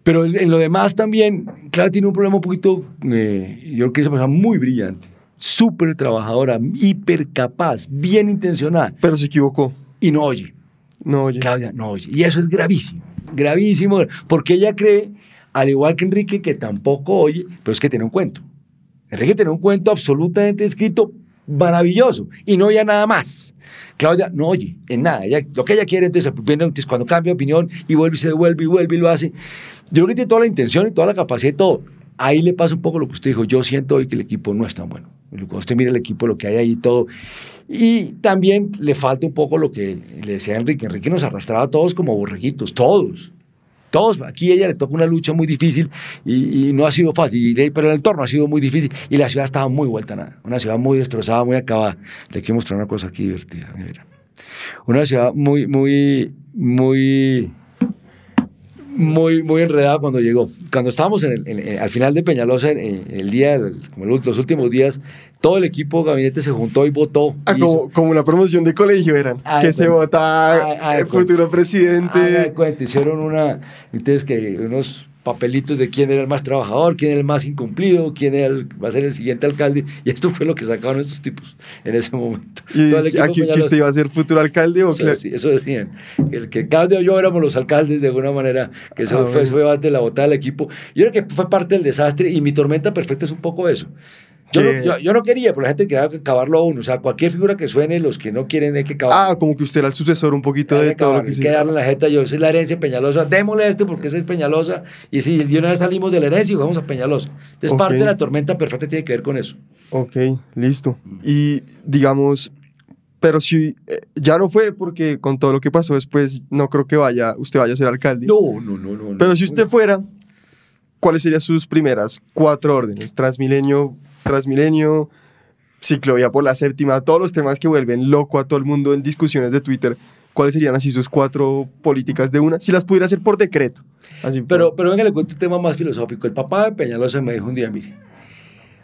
Pero en lo demás también, claro, tiene un problema un poquito, eh, yo creo que es una persona muy brillante, súper trabajadora, hiper capaz, bien intencionada, Pero se equivocó. y no oye. No, oye. Claudia no oye. Y eso es gravísimo, gravísimo, porque ella cree, al igual que Enrique, que tampoco oye, pero es que tiene un cuento. Enrique tiene un cuento absolutamente escrito maravilloso y no oye nada más. Claudia no oye en nada. Ella- lo que ella quiere, entonces, viene, entonces, cuando cambia de opinión y vuelve y se devuelve y vuelve y lo hace. Yo creo que tiene toda la intención y toda la capacidad y todo. Ahí le pasa un poco lo que usted dijo. Yo siento hoy que el equipo no es tan bueno. Cuando usted mira el equipo, lo que hay ahí y todo. Y también le falta un poco lo que le decía Enrique. Enrique nos arrastraba a todos como borreguitos, todos. Todos, aquí a ella le toca una lucha muy difícil y, no ha sido fácil, pero el entorno ha sido muy difícil y la ciudad estaba muy vuelta nada, una ciudad muy destrozada, muy acabada. Le quiero mostrar una cosa aquí divertida. Una ciudad muy, muy, muy, muy, muy enredada cuando llegó. Cuando estábamos en el- en- al final de Peñalosa, en, el día, como los últimos días, todo el equipo de gabinete se juntó y votó. Ah, y como, como una promoción de colegio eran. Ah, que se bueno. vota Ah, ah, el futuro presidente. hicieron una, entonces que unos papelitos de quién era el más trabajador, quién era el más incumplido, quién era el- va a ser el siguiente alcalde. Y esto fue lo que sacaron estos tipos en ese momento. ¿Y aquí que usted iba a ser futuro alcalde o Eso, cla- decí- eso decían. El que Claudio y yo éramos los alcaldes de alguna manera, que eso Ah, fue, bueno. fue de la botada del equipo. Yo creo que fue parte del desastre y mi tormenta perfecta es un poco eso. Yo, Que- no, yo, yo no quería, pero la gente quería acabarlo a uno. O sea, cualquier figura que suene, los que no quieren hay que acabar. Ah, como que usted era el sucesor un poquito de todo lo que se... que darle la jeta. Yo soy la herencia Peñalosa. Démosle esto porque soy Peñalosa. Y si de una vez salimos de la herencia y vamos a Peñalosa. Entonces, parte de la tormenta perfecta tiene que ver con eso. Ok, listo. Y digamos, pero si eh, ya no fue porque con todo lo que pasó después, no creo que vaya, usted vaya a ser alcalde. No, no, no, no. Pero si usted fuera, ¿cuáles serían sus primeras cuatro órdenes? Transmilenio, Transmilenio, ciclovía por la séptima, todos los temas que vuelven loco a todo el mundo en discusiones de Twitter. ¿Cuáles serían así sus cuatro políticas de una? Si las pudiera hacer por decreto. Así Pero, pero venga, le cuento un tema más filosófico. El papá de Peñalosa me dijo un día, mire,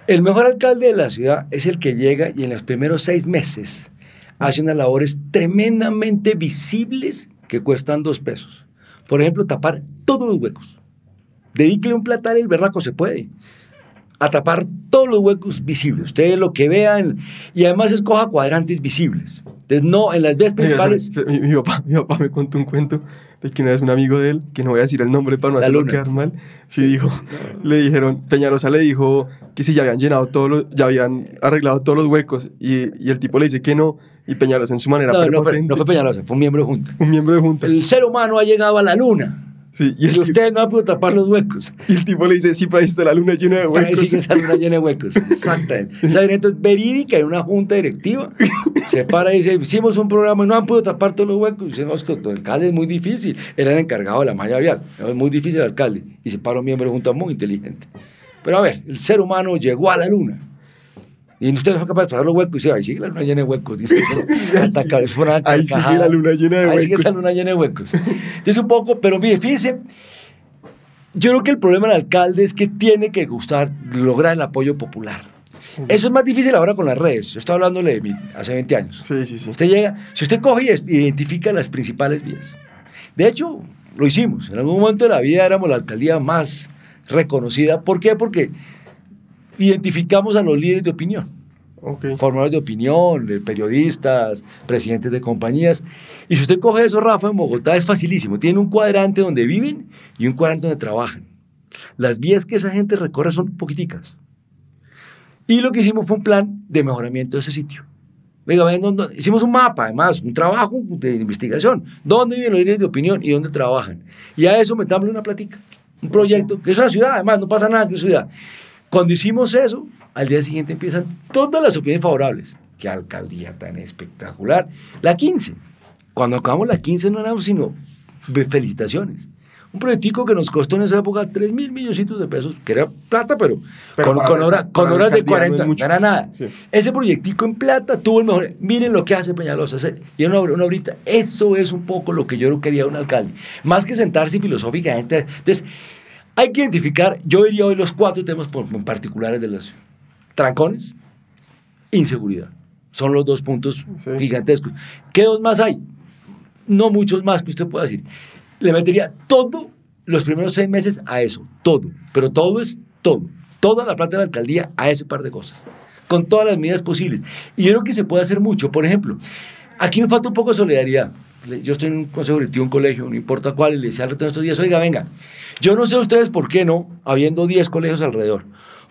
el mejor alcalde de la ciudad es el que llega y en los primeros seis meses hace unas labores tremendamente visibles que cuestan dos pesos. Por ejemplo, tapar todos los huecos. Dedíquele un platal, el berraco se puede. A tapar todos los huecos visibles. Ustedes lo que vean y además escoja cuadrantes visibles. Entonces, no, en las vías principales. Mi, mi papá, mi papá me contó un cuento de que una vez un amigo de él, que no voy a decir el nombre para no hacerlo quedar mal, sí, dijo, le dijeron, Peñalosa le dijo que si ya habían llenado todos los, ya habían arreglado todos los huecos y, y el tipo le dice que no y Peñalosa en su manera No, no fue, no fue Peñalosa, fue un miembro de junta. un miembro de junta, El ser humano ha llegado a la luna. Sí, y, Y usted no ha podido tapar los huecos. y el tipo le dice, sí, pero ahí está la luna llena de huecos. decir que esa luna llena de huecos. Exactamente. Esa gerente es verídica en una junta directiva. Se para y dice, hicimos un programa y no han podido tapar todos los huecos. Y dice, no, es que el alcalde es muy difícil. Era el encargado de la malla vial. Es muy difícil el alcalde. Y se para un miembro de junta muy inteligente. Pero a ver, el ser humano llegó a la luna. Y usted no fue capaz de pasar los huecos. Y dice, ahí sigue la luna llena de huecos. Dice, ataca, es una Ahí sigue la luna llena de Ahí sigue esa huecos. luna llena de huecos. Entonces un poco, pero mire, fíjese, yo creo que el problema del alcalde es que tiene que gustar, lograr el apoyo popular. Eso es más difícil ahora con las redes. Yo estaba hablándole de mí hace 20 años. Sí, sí, sí. Usted llega, si usted coge y identifica las principales vías. De hecho, lo hicimos. En algún momento de la vida éramos la alcaldía más reconocida. ¿Por qué? Porque identificamos a los líderes de opinión Ok. formadores de opinión, periodistas, presidentes de compañías. Y si usted coge eso, Rafa, en Bogotá es facilísimo. Tienen un cuadrante donde viven y un cuadrante donde trabajan. Las vías que esa gente recorre son poquiticas. Y lo que hicimos fue un plan de mejoramiento de ese sitio. Dónde- hicimos un mapa, además, un trabajo de investigación. ¿Dónde viven los líderes de opinión y dónde trabajan? Y a eso metámosle una platica, un proyecto, que es una ciudad, además, no pasa nada que es una ciudad. Cuando hicimos eso, al día siguiente empiezan todas las opiniones favorables. Qué alcaldía tan espectacular. La 15. Cuando acabamos la 15 no éramos sino felicitaciones. Un proyectico que nos costó en esa época 3 mil milloncitos de pesos, que era plata, pero, Pero con, con hora- con horas de alcaldía no es 40, no, mucho. era nada. Sí. Ese proyectico en plata tuvo el mejor. Miren lo que hace Peñalosa. Y una, una obrita. Eso es un poco lo que yo quería de un alcalde. Más que sentarse filosóficamente. Entonces, hay que identificar, yo diría hoy los cuatro temas particulares de los trancones, inseguridad. Son los dos puntos Sí. gigantescos. ¿Qué dos más hay? No muchos más que usted pueda decir. Le metería todo los primeros seis meses a eso, todo. Pero todo es todo. Toda la plata de la alcaldía a ese par de cosas. Con todas las medidas posibles. Y yo creo que se puede hacer mucho. Por ejemplo, aquí nos falta un poco de solidaridad. Yo estoy en un consejo directivo, un colegio, no importa cuál, y le decía al resto de estos días, oiga, venga, yo no sé ustedes por qué no, habiendo 10 colegios alrededor,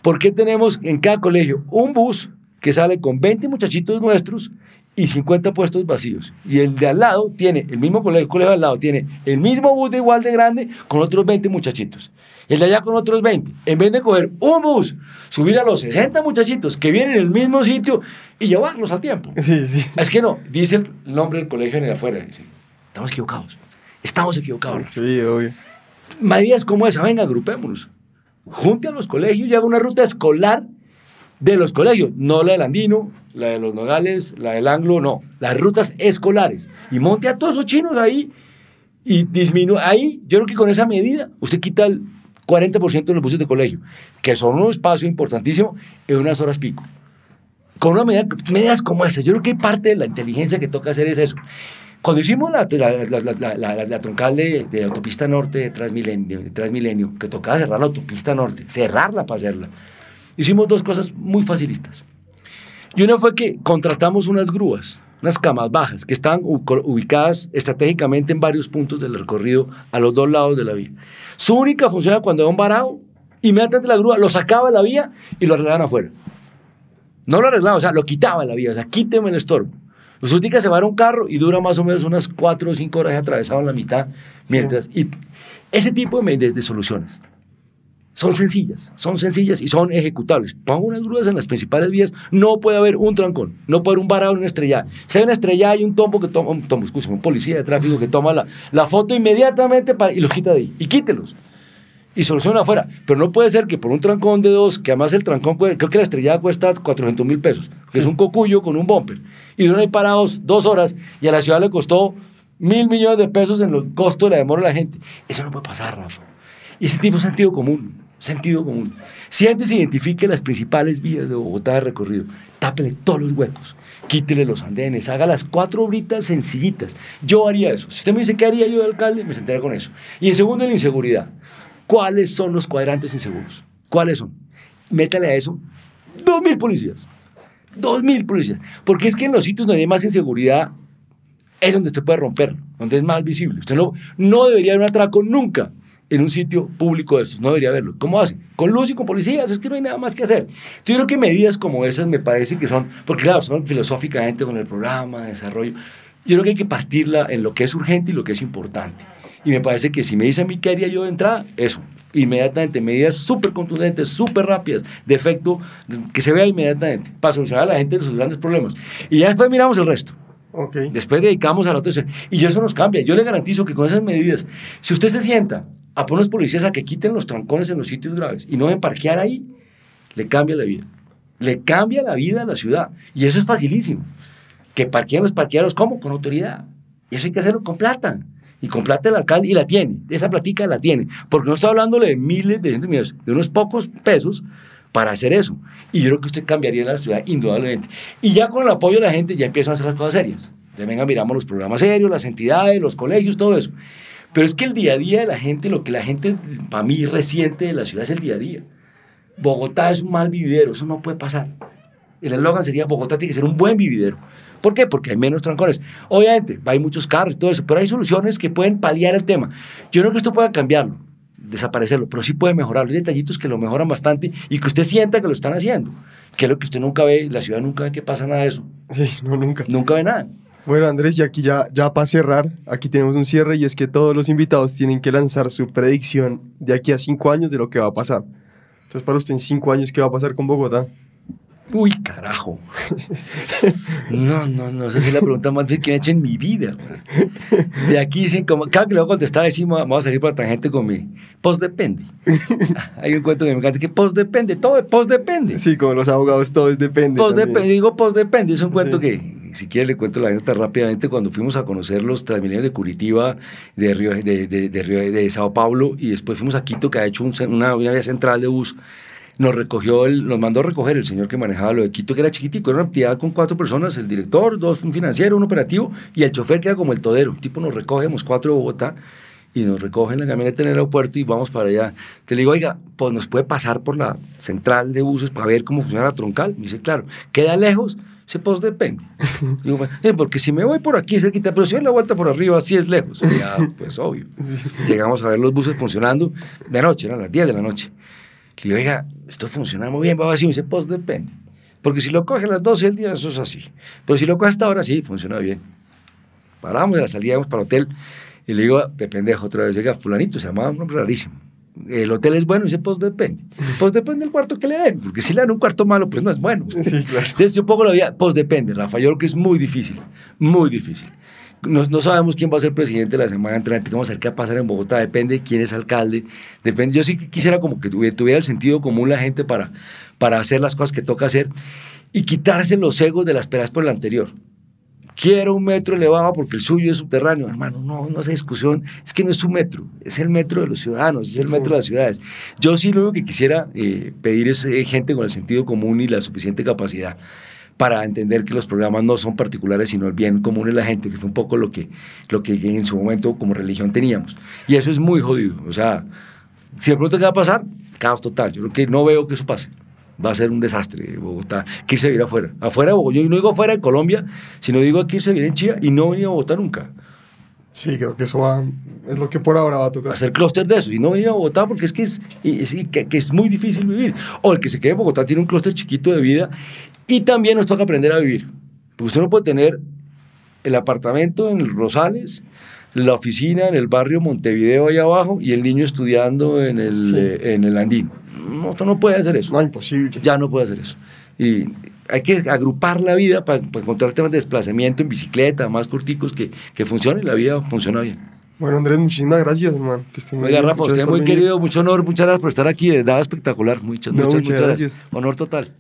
¿por qué tenemos en cada colegio un bus que sale con 20 muchachitos nuestros y 50 puestos vacíos? Y el de al lado tiene, el mismo colegio, el colegio de al lado tiene el mismo bus de igual de grande con otros 20 muchachitos. El de allá con otros 20. En vez de coger un bus, subir a los 60 muchachitos que vienen en el mismo sitio y llevarlos a tiempo. Sí, sí. Es que no, dice el nombre del colegio en el afuera. Dice, estamos equivocados. Estamos equivocados. Sí, obvio. Medidas como esa, venga, agrupémonos. Junte a los colegios y haga una ruta escolar de los colegios, no la del Andino, la de los Nogales, la del Anglo, no, las rutas escolares. Y monte a todos esos chinos ahí y disminuye. Ahí, yo creo que con esa medida, usted quita el 40% de los buses de colegio, que son un espacio importantísimo en unas horas pico. Con una medida, medidas como esa, yo creo que parte de la inteligencia que toca hacer es eso. Cuando hicimos la, la, la, la, troncal de, de, autopista norte de Transmilenio, de Transmilenio, que tocaba cerrar la autopista norte, cerrarla para hacerla, hicimos dos cosas muy facilistas. Y una fue que contratamos unas grúas, unas camas bajas, que estaban ubicadas estratégicamente en varios puntos del recorrido a los dos lados de la vía. Su única función era cuando era un varado, inmediatamente la grúa lo sacaba de la vía y lo arreglaban afuera. No lo arreglaban, o sea, lo quitaba de la vía, o sea, quíteme el estorbo. Los únicos se van a un carro y dura más o menos unas cuatro o cinco horas y atravesaban la mitad mientras. Y ese tipo de, de, de, soluciones son sencillas, son sencillas y son ejecutables. Pongo unas grúas en las principales vías, no puede haber un trancón, no puede haber un varado una estrella. Si hay una estrella, hay un tombo que toma, un tombo, un policía de tráfico que toma la, la foto inmediatamente para, y los quita de ahí. Y quítelos y soluciona afuera. Pero no puede ser que por un trancón de dos, que además el trancón, creo que la estrellada cuesta 400 mil pesos, que sí. es un cocuyo con un bumper, y duran ahí parados dos horas y a la ciudad le costó mil millones de pesos en el costo de la demora de la gente. Eso no puede pasar, Rafa. Y ese tipo de sentido común, sentido común. Si antes se identifique las principales vías de Bogotá de recorrido, tápele todos los huecos, quítele los andenes, haga las cuatro obritas sencillitas. Yo haría eso. Si usted me dice qué haría yo de alcalde, me sentaría con eso. Y en segundo, la inseguridad. ¿Cuáles son los cuadrantes inseguros? ¿Cuáles son? Métale a eso dos mil policías. Dos mil policías. Porque es que en los sitios donde hay más inseguridad es donde usted puede romperlo, donde es más visible. Usted no, no debería haber un atraco nunca en un sitio público de estos. No debería haberlo. ¿Cómo hace? Con luz y con policías. Es que no hay nada más que hacer. Yo creo que medidas como esas me parece que son, porque claro, son filosóficamente con el programa de desarrollo. Yo creo que hay que partirla en lo que es urgente y lo que es importante. Y me parece que si me dice a mí qué haría yo de entrada, eso, inmediatamente, medidas súper contundentes, súper rápidas, de efecto, que se vea inmediatamente, para solucionar a la gente sus grandes problemas. Y ya después miramos el resto. Okay. Después dedicamos a la otra. Y eso nos cambia. Yo le garantizo que con esas medidas, si usted se sienta a poner los policías a que quiten los trancones en los sitios graves y no deben parquear ahí, le cambia la vida. Le cambia la vida a la ciudad. Y eso es facilísimo. Que parqueen los parqueados, ¿cómo? Con autoridad. Y eso hay que hacerlo con plata y con plata el alcalde y la tiene, esa platica la tiene, porque no estoy hablando de miles de cientos millones, de unos pocos pesos para hacer eso. Y yo creo que usted cambiaría la ciudad indudablemente. Y ya con el apoyo de la gente ya empiezan a hacer las cosas serias. Ya venga, miramos los programas serios, las entidades, los colegios, todo eso. Pero es que el día a día de la gente, lo que la gente, para mí, reciente de la ciudad es el día a día. Bogotá es un mal vividero, eso no puede pasar. El eslogan sería, Bogotá tiene que ser un buen vividero. ¿Por qué? Porque hay menos trancones. Obviamente, hay muchos carros y todo eso, pero hay soluciones que pueden paliar el tema. Yo creo que esto pueda cambiarlo, desaparecerlo, pero sí puede mejorarlo. Hay detallitos que lo mejoran bastante y que usted sienta que lo están haciendo. Que es lo que usted nunca ve, la ciudad nunca ve que pasa nada de eso. Sí, no, nunca. Nunca ve nada. Bueno, Andrés, y aquí ya, ya para cerrar, aquí tenemos un cierre y es que todos los invitados tienen que lanzar su predicción de aquí a cinco años de lo que va a pasar. Entonces, para usted, en cinco años, ¿qué va a pasar con Bogotá? Uy, carajo. No, no, no, esa es la pregunta más difícil que me he hecho en mi vida. De aquí dicen, como, cada que le voy a contestar, decimos, vamos a salir por la tangente con mi post depende. Hay un cuento que me encanta que post depende, todo post depende. Sí, como los abogados, todo es depende. Post depende, digo post depende, es un cuento sí. que, si quiere, le cuento la anécdota rápidamente. Cuando fuimos a conocer los Transmilenios de Curitiba, de, Río, de, de, de, Río, de Sao Paulo, y después fuimos a Quito, que ha hecho un, una, una vía central de bus nos recogió, el, nos mandó a recoger el señor que manejaba lo de Quito, que era chiquitico, era una actividad con cuatro personas, el director, dos, un financiero, un operativo, y el chofer que era como el todero. El tipo nos recogemos cuatro de Bogotá y nos recogen la camioneta en el aeropuerto y vamos para allá. Te le digo, oiga, pues nos puede pasar por la central de buses para ver cómo funciona la troncal. Me dice, claro, queda lejos. Dice, pues depende. Digo, eh, porque si me voy por aquí cerquita, pero si doy la vuelta por arriba, así es lejos. Ya, pues obvio. Llegamos a ver los buses funcionando de noche, eran las 10 de la noche. Le digo, oiga, esto funciona muy bien, va así. Me dice, pues depende. Porque si lo coge a las 12 del día, eso es así. Pero si lo coge hasta ahora, sí, funciona bien. Paramos de la salida, íbamos para el hotel. Y le digo, de pendejo otra vez, oiga, fulanito, se llamaba un nombre rarísimo. El hotel es bueno, y dice, pues depende. Pues depende del cuarto que le den, porque si le dan un cuarto malo, pues no es bueno. Sí, claro. Entonces yo pongo la vida, pues depende, Rafa. Yo creo que es muy difícil, muy difícil. No, no, sabemos quién va a ser presidente la semana entrante, vamos a ver qué va a pasar en Bogotá, depende de quién es alcalde, depende, yo sí quisiera como que tuviera, tuviera el sentido común la gente para, para hacer las cosas que toca hacer y quitarse los egos de las peleas por el anterior. Quiero un metro elevado porque el suyo es subterráneo, hermano, no, no es discusión, es que no es su metro, es el metro de los ciudadanos, es el metro de las ciudades. Yo sí lo único que quisiera eh, pedir es eh, gente con el sentido común y la suficiente capacidad para entender que los programas no son particulares, sino el bien común de la gente, que fue un poco lo que, lo que en su momento como religión teníamos. Y eso es muy jodido. O sea, si de pronto qué va a pasar, caos total. Yo creo que no veo que eso pase. Va a ser un desastre Bogotá. Que irse a vivir afuera. Afuera de Bogotá. Yo no digo afuera de Colombia, sino digo que irse a vivir en Chía y no venir a Bogotá nunca. Sí, creo que eso va, es lo que por ahora va a tocar. Hacer clúster de eso y no venir a Bogotá porque es que es, es que, que, es muy difícil vivir. O el que se quede en Bogotá tiene un clúster chiquito de vida y también nos toca aprender a vivir. Porque usted no puede tener el apartamento en Rosales, la oficina en el barrio Montevideo ahí abajo y el niño estudiando en el, sí. eh, en el Andín. No, usted no puede hacer eso. No, imposible. Ya no puede hacer eso. Y hay que agrupar la vida para, para encontrar temas de desplazamiento en bicicleta, más corticos, que, que funcione la vida funciona bien. Bueno, Andrés, muchísimas gracias, hermano. Oiga. Rafa, usted muy querido, mucho honor, muchas gracias por estar aquí, de verdad espectacular. Muchas, no, muchas, muchas, muchas gracias. gracias. Honor total.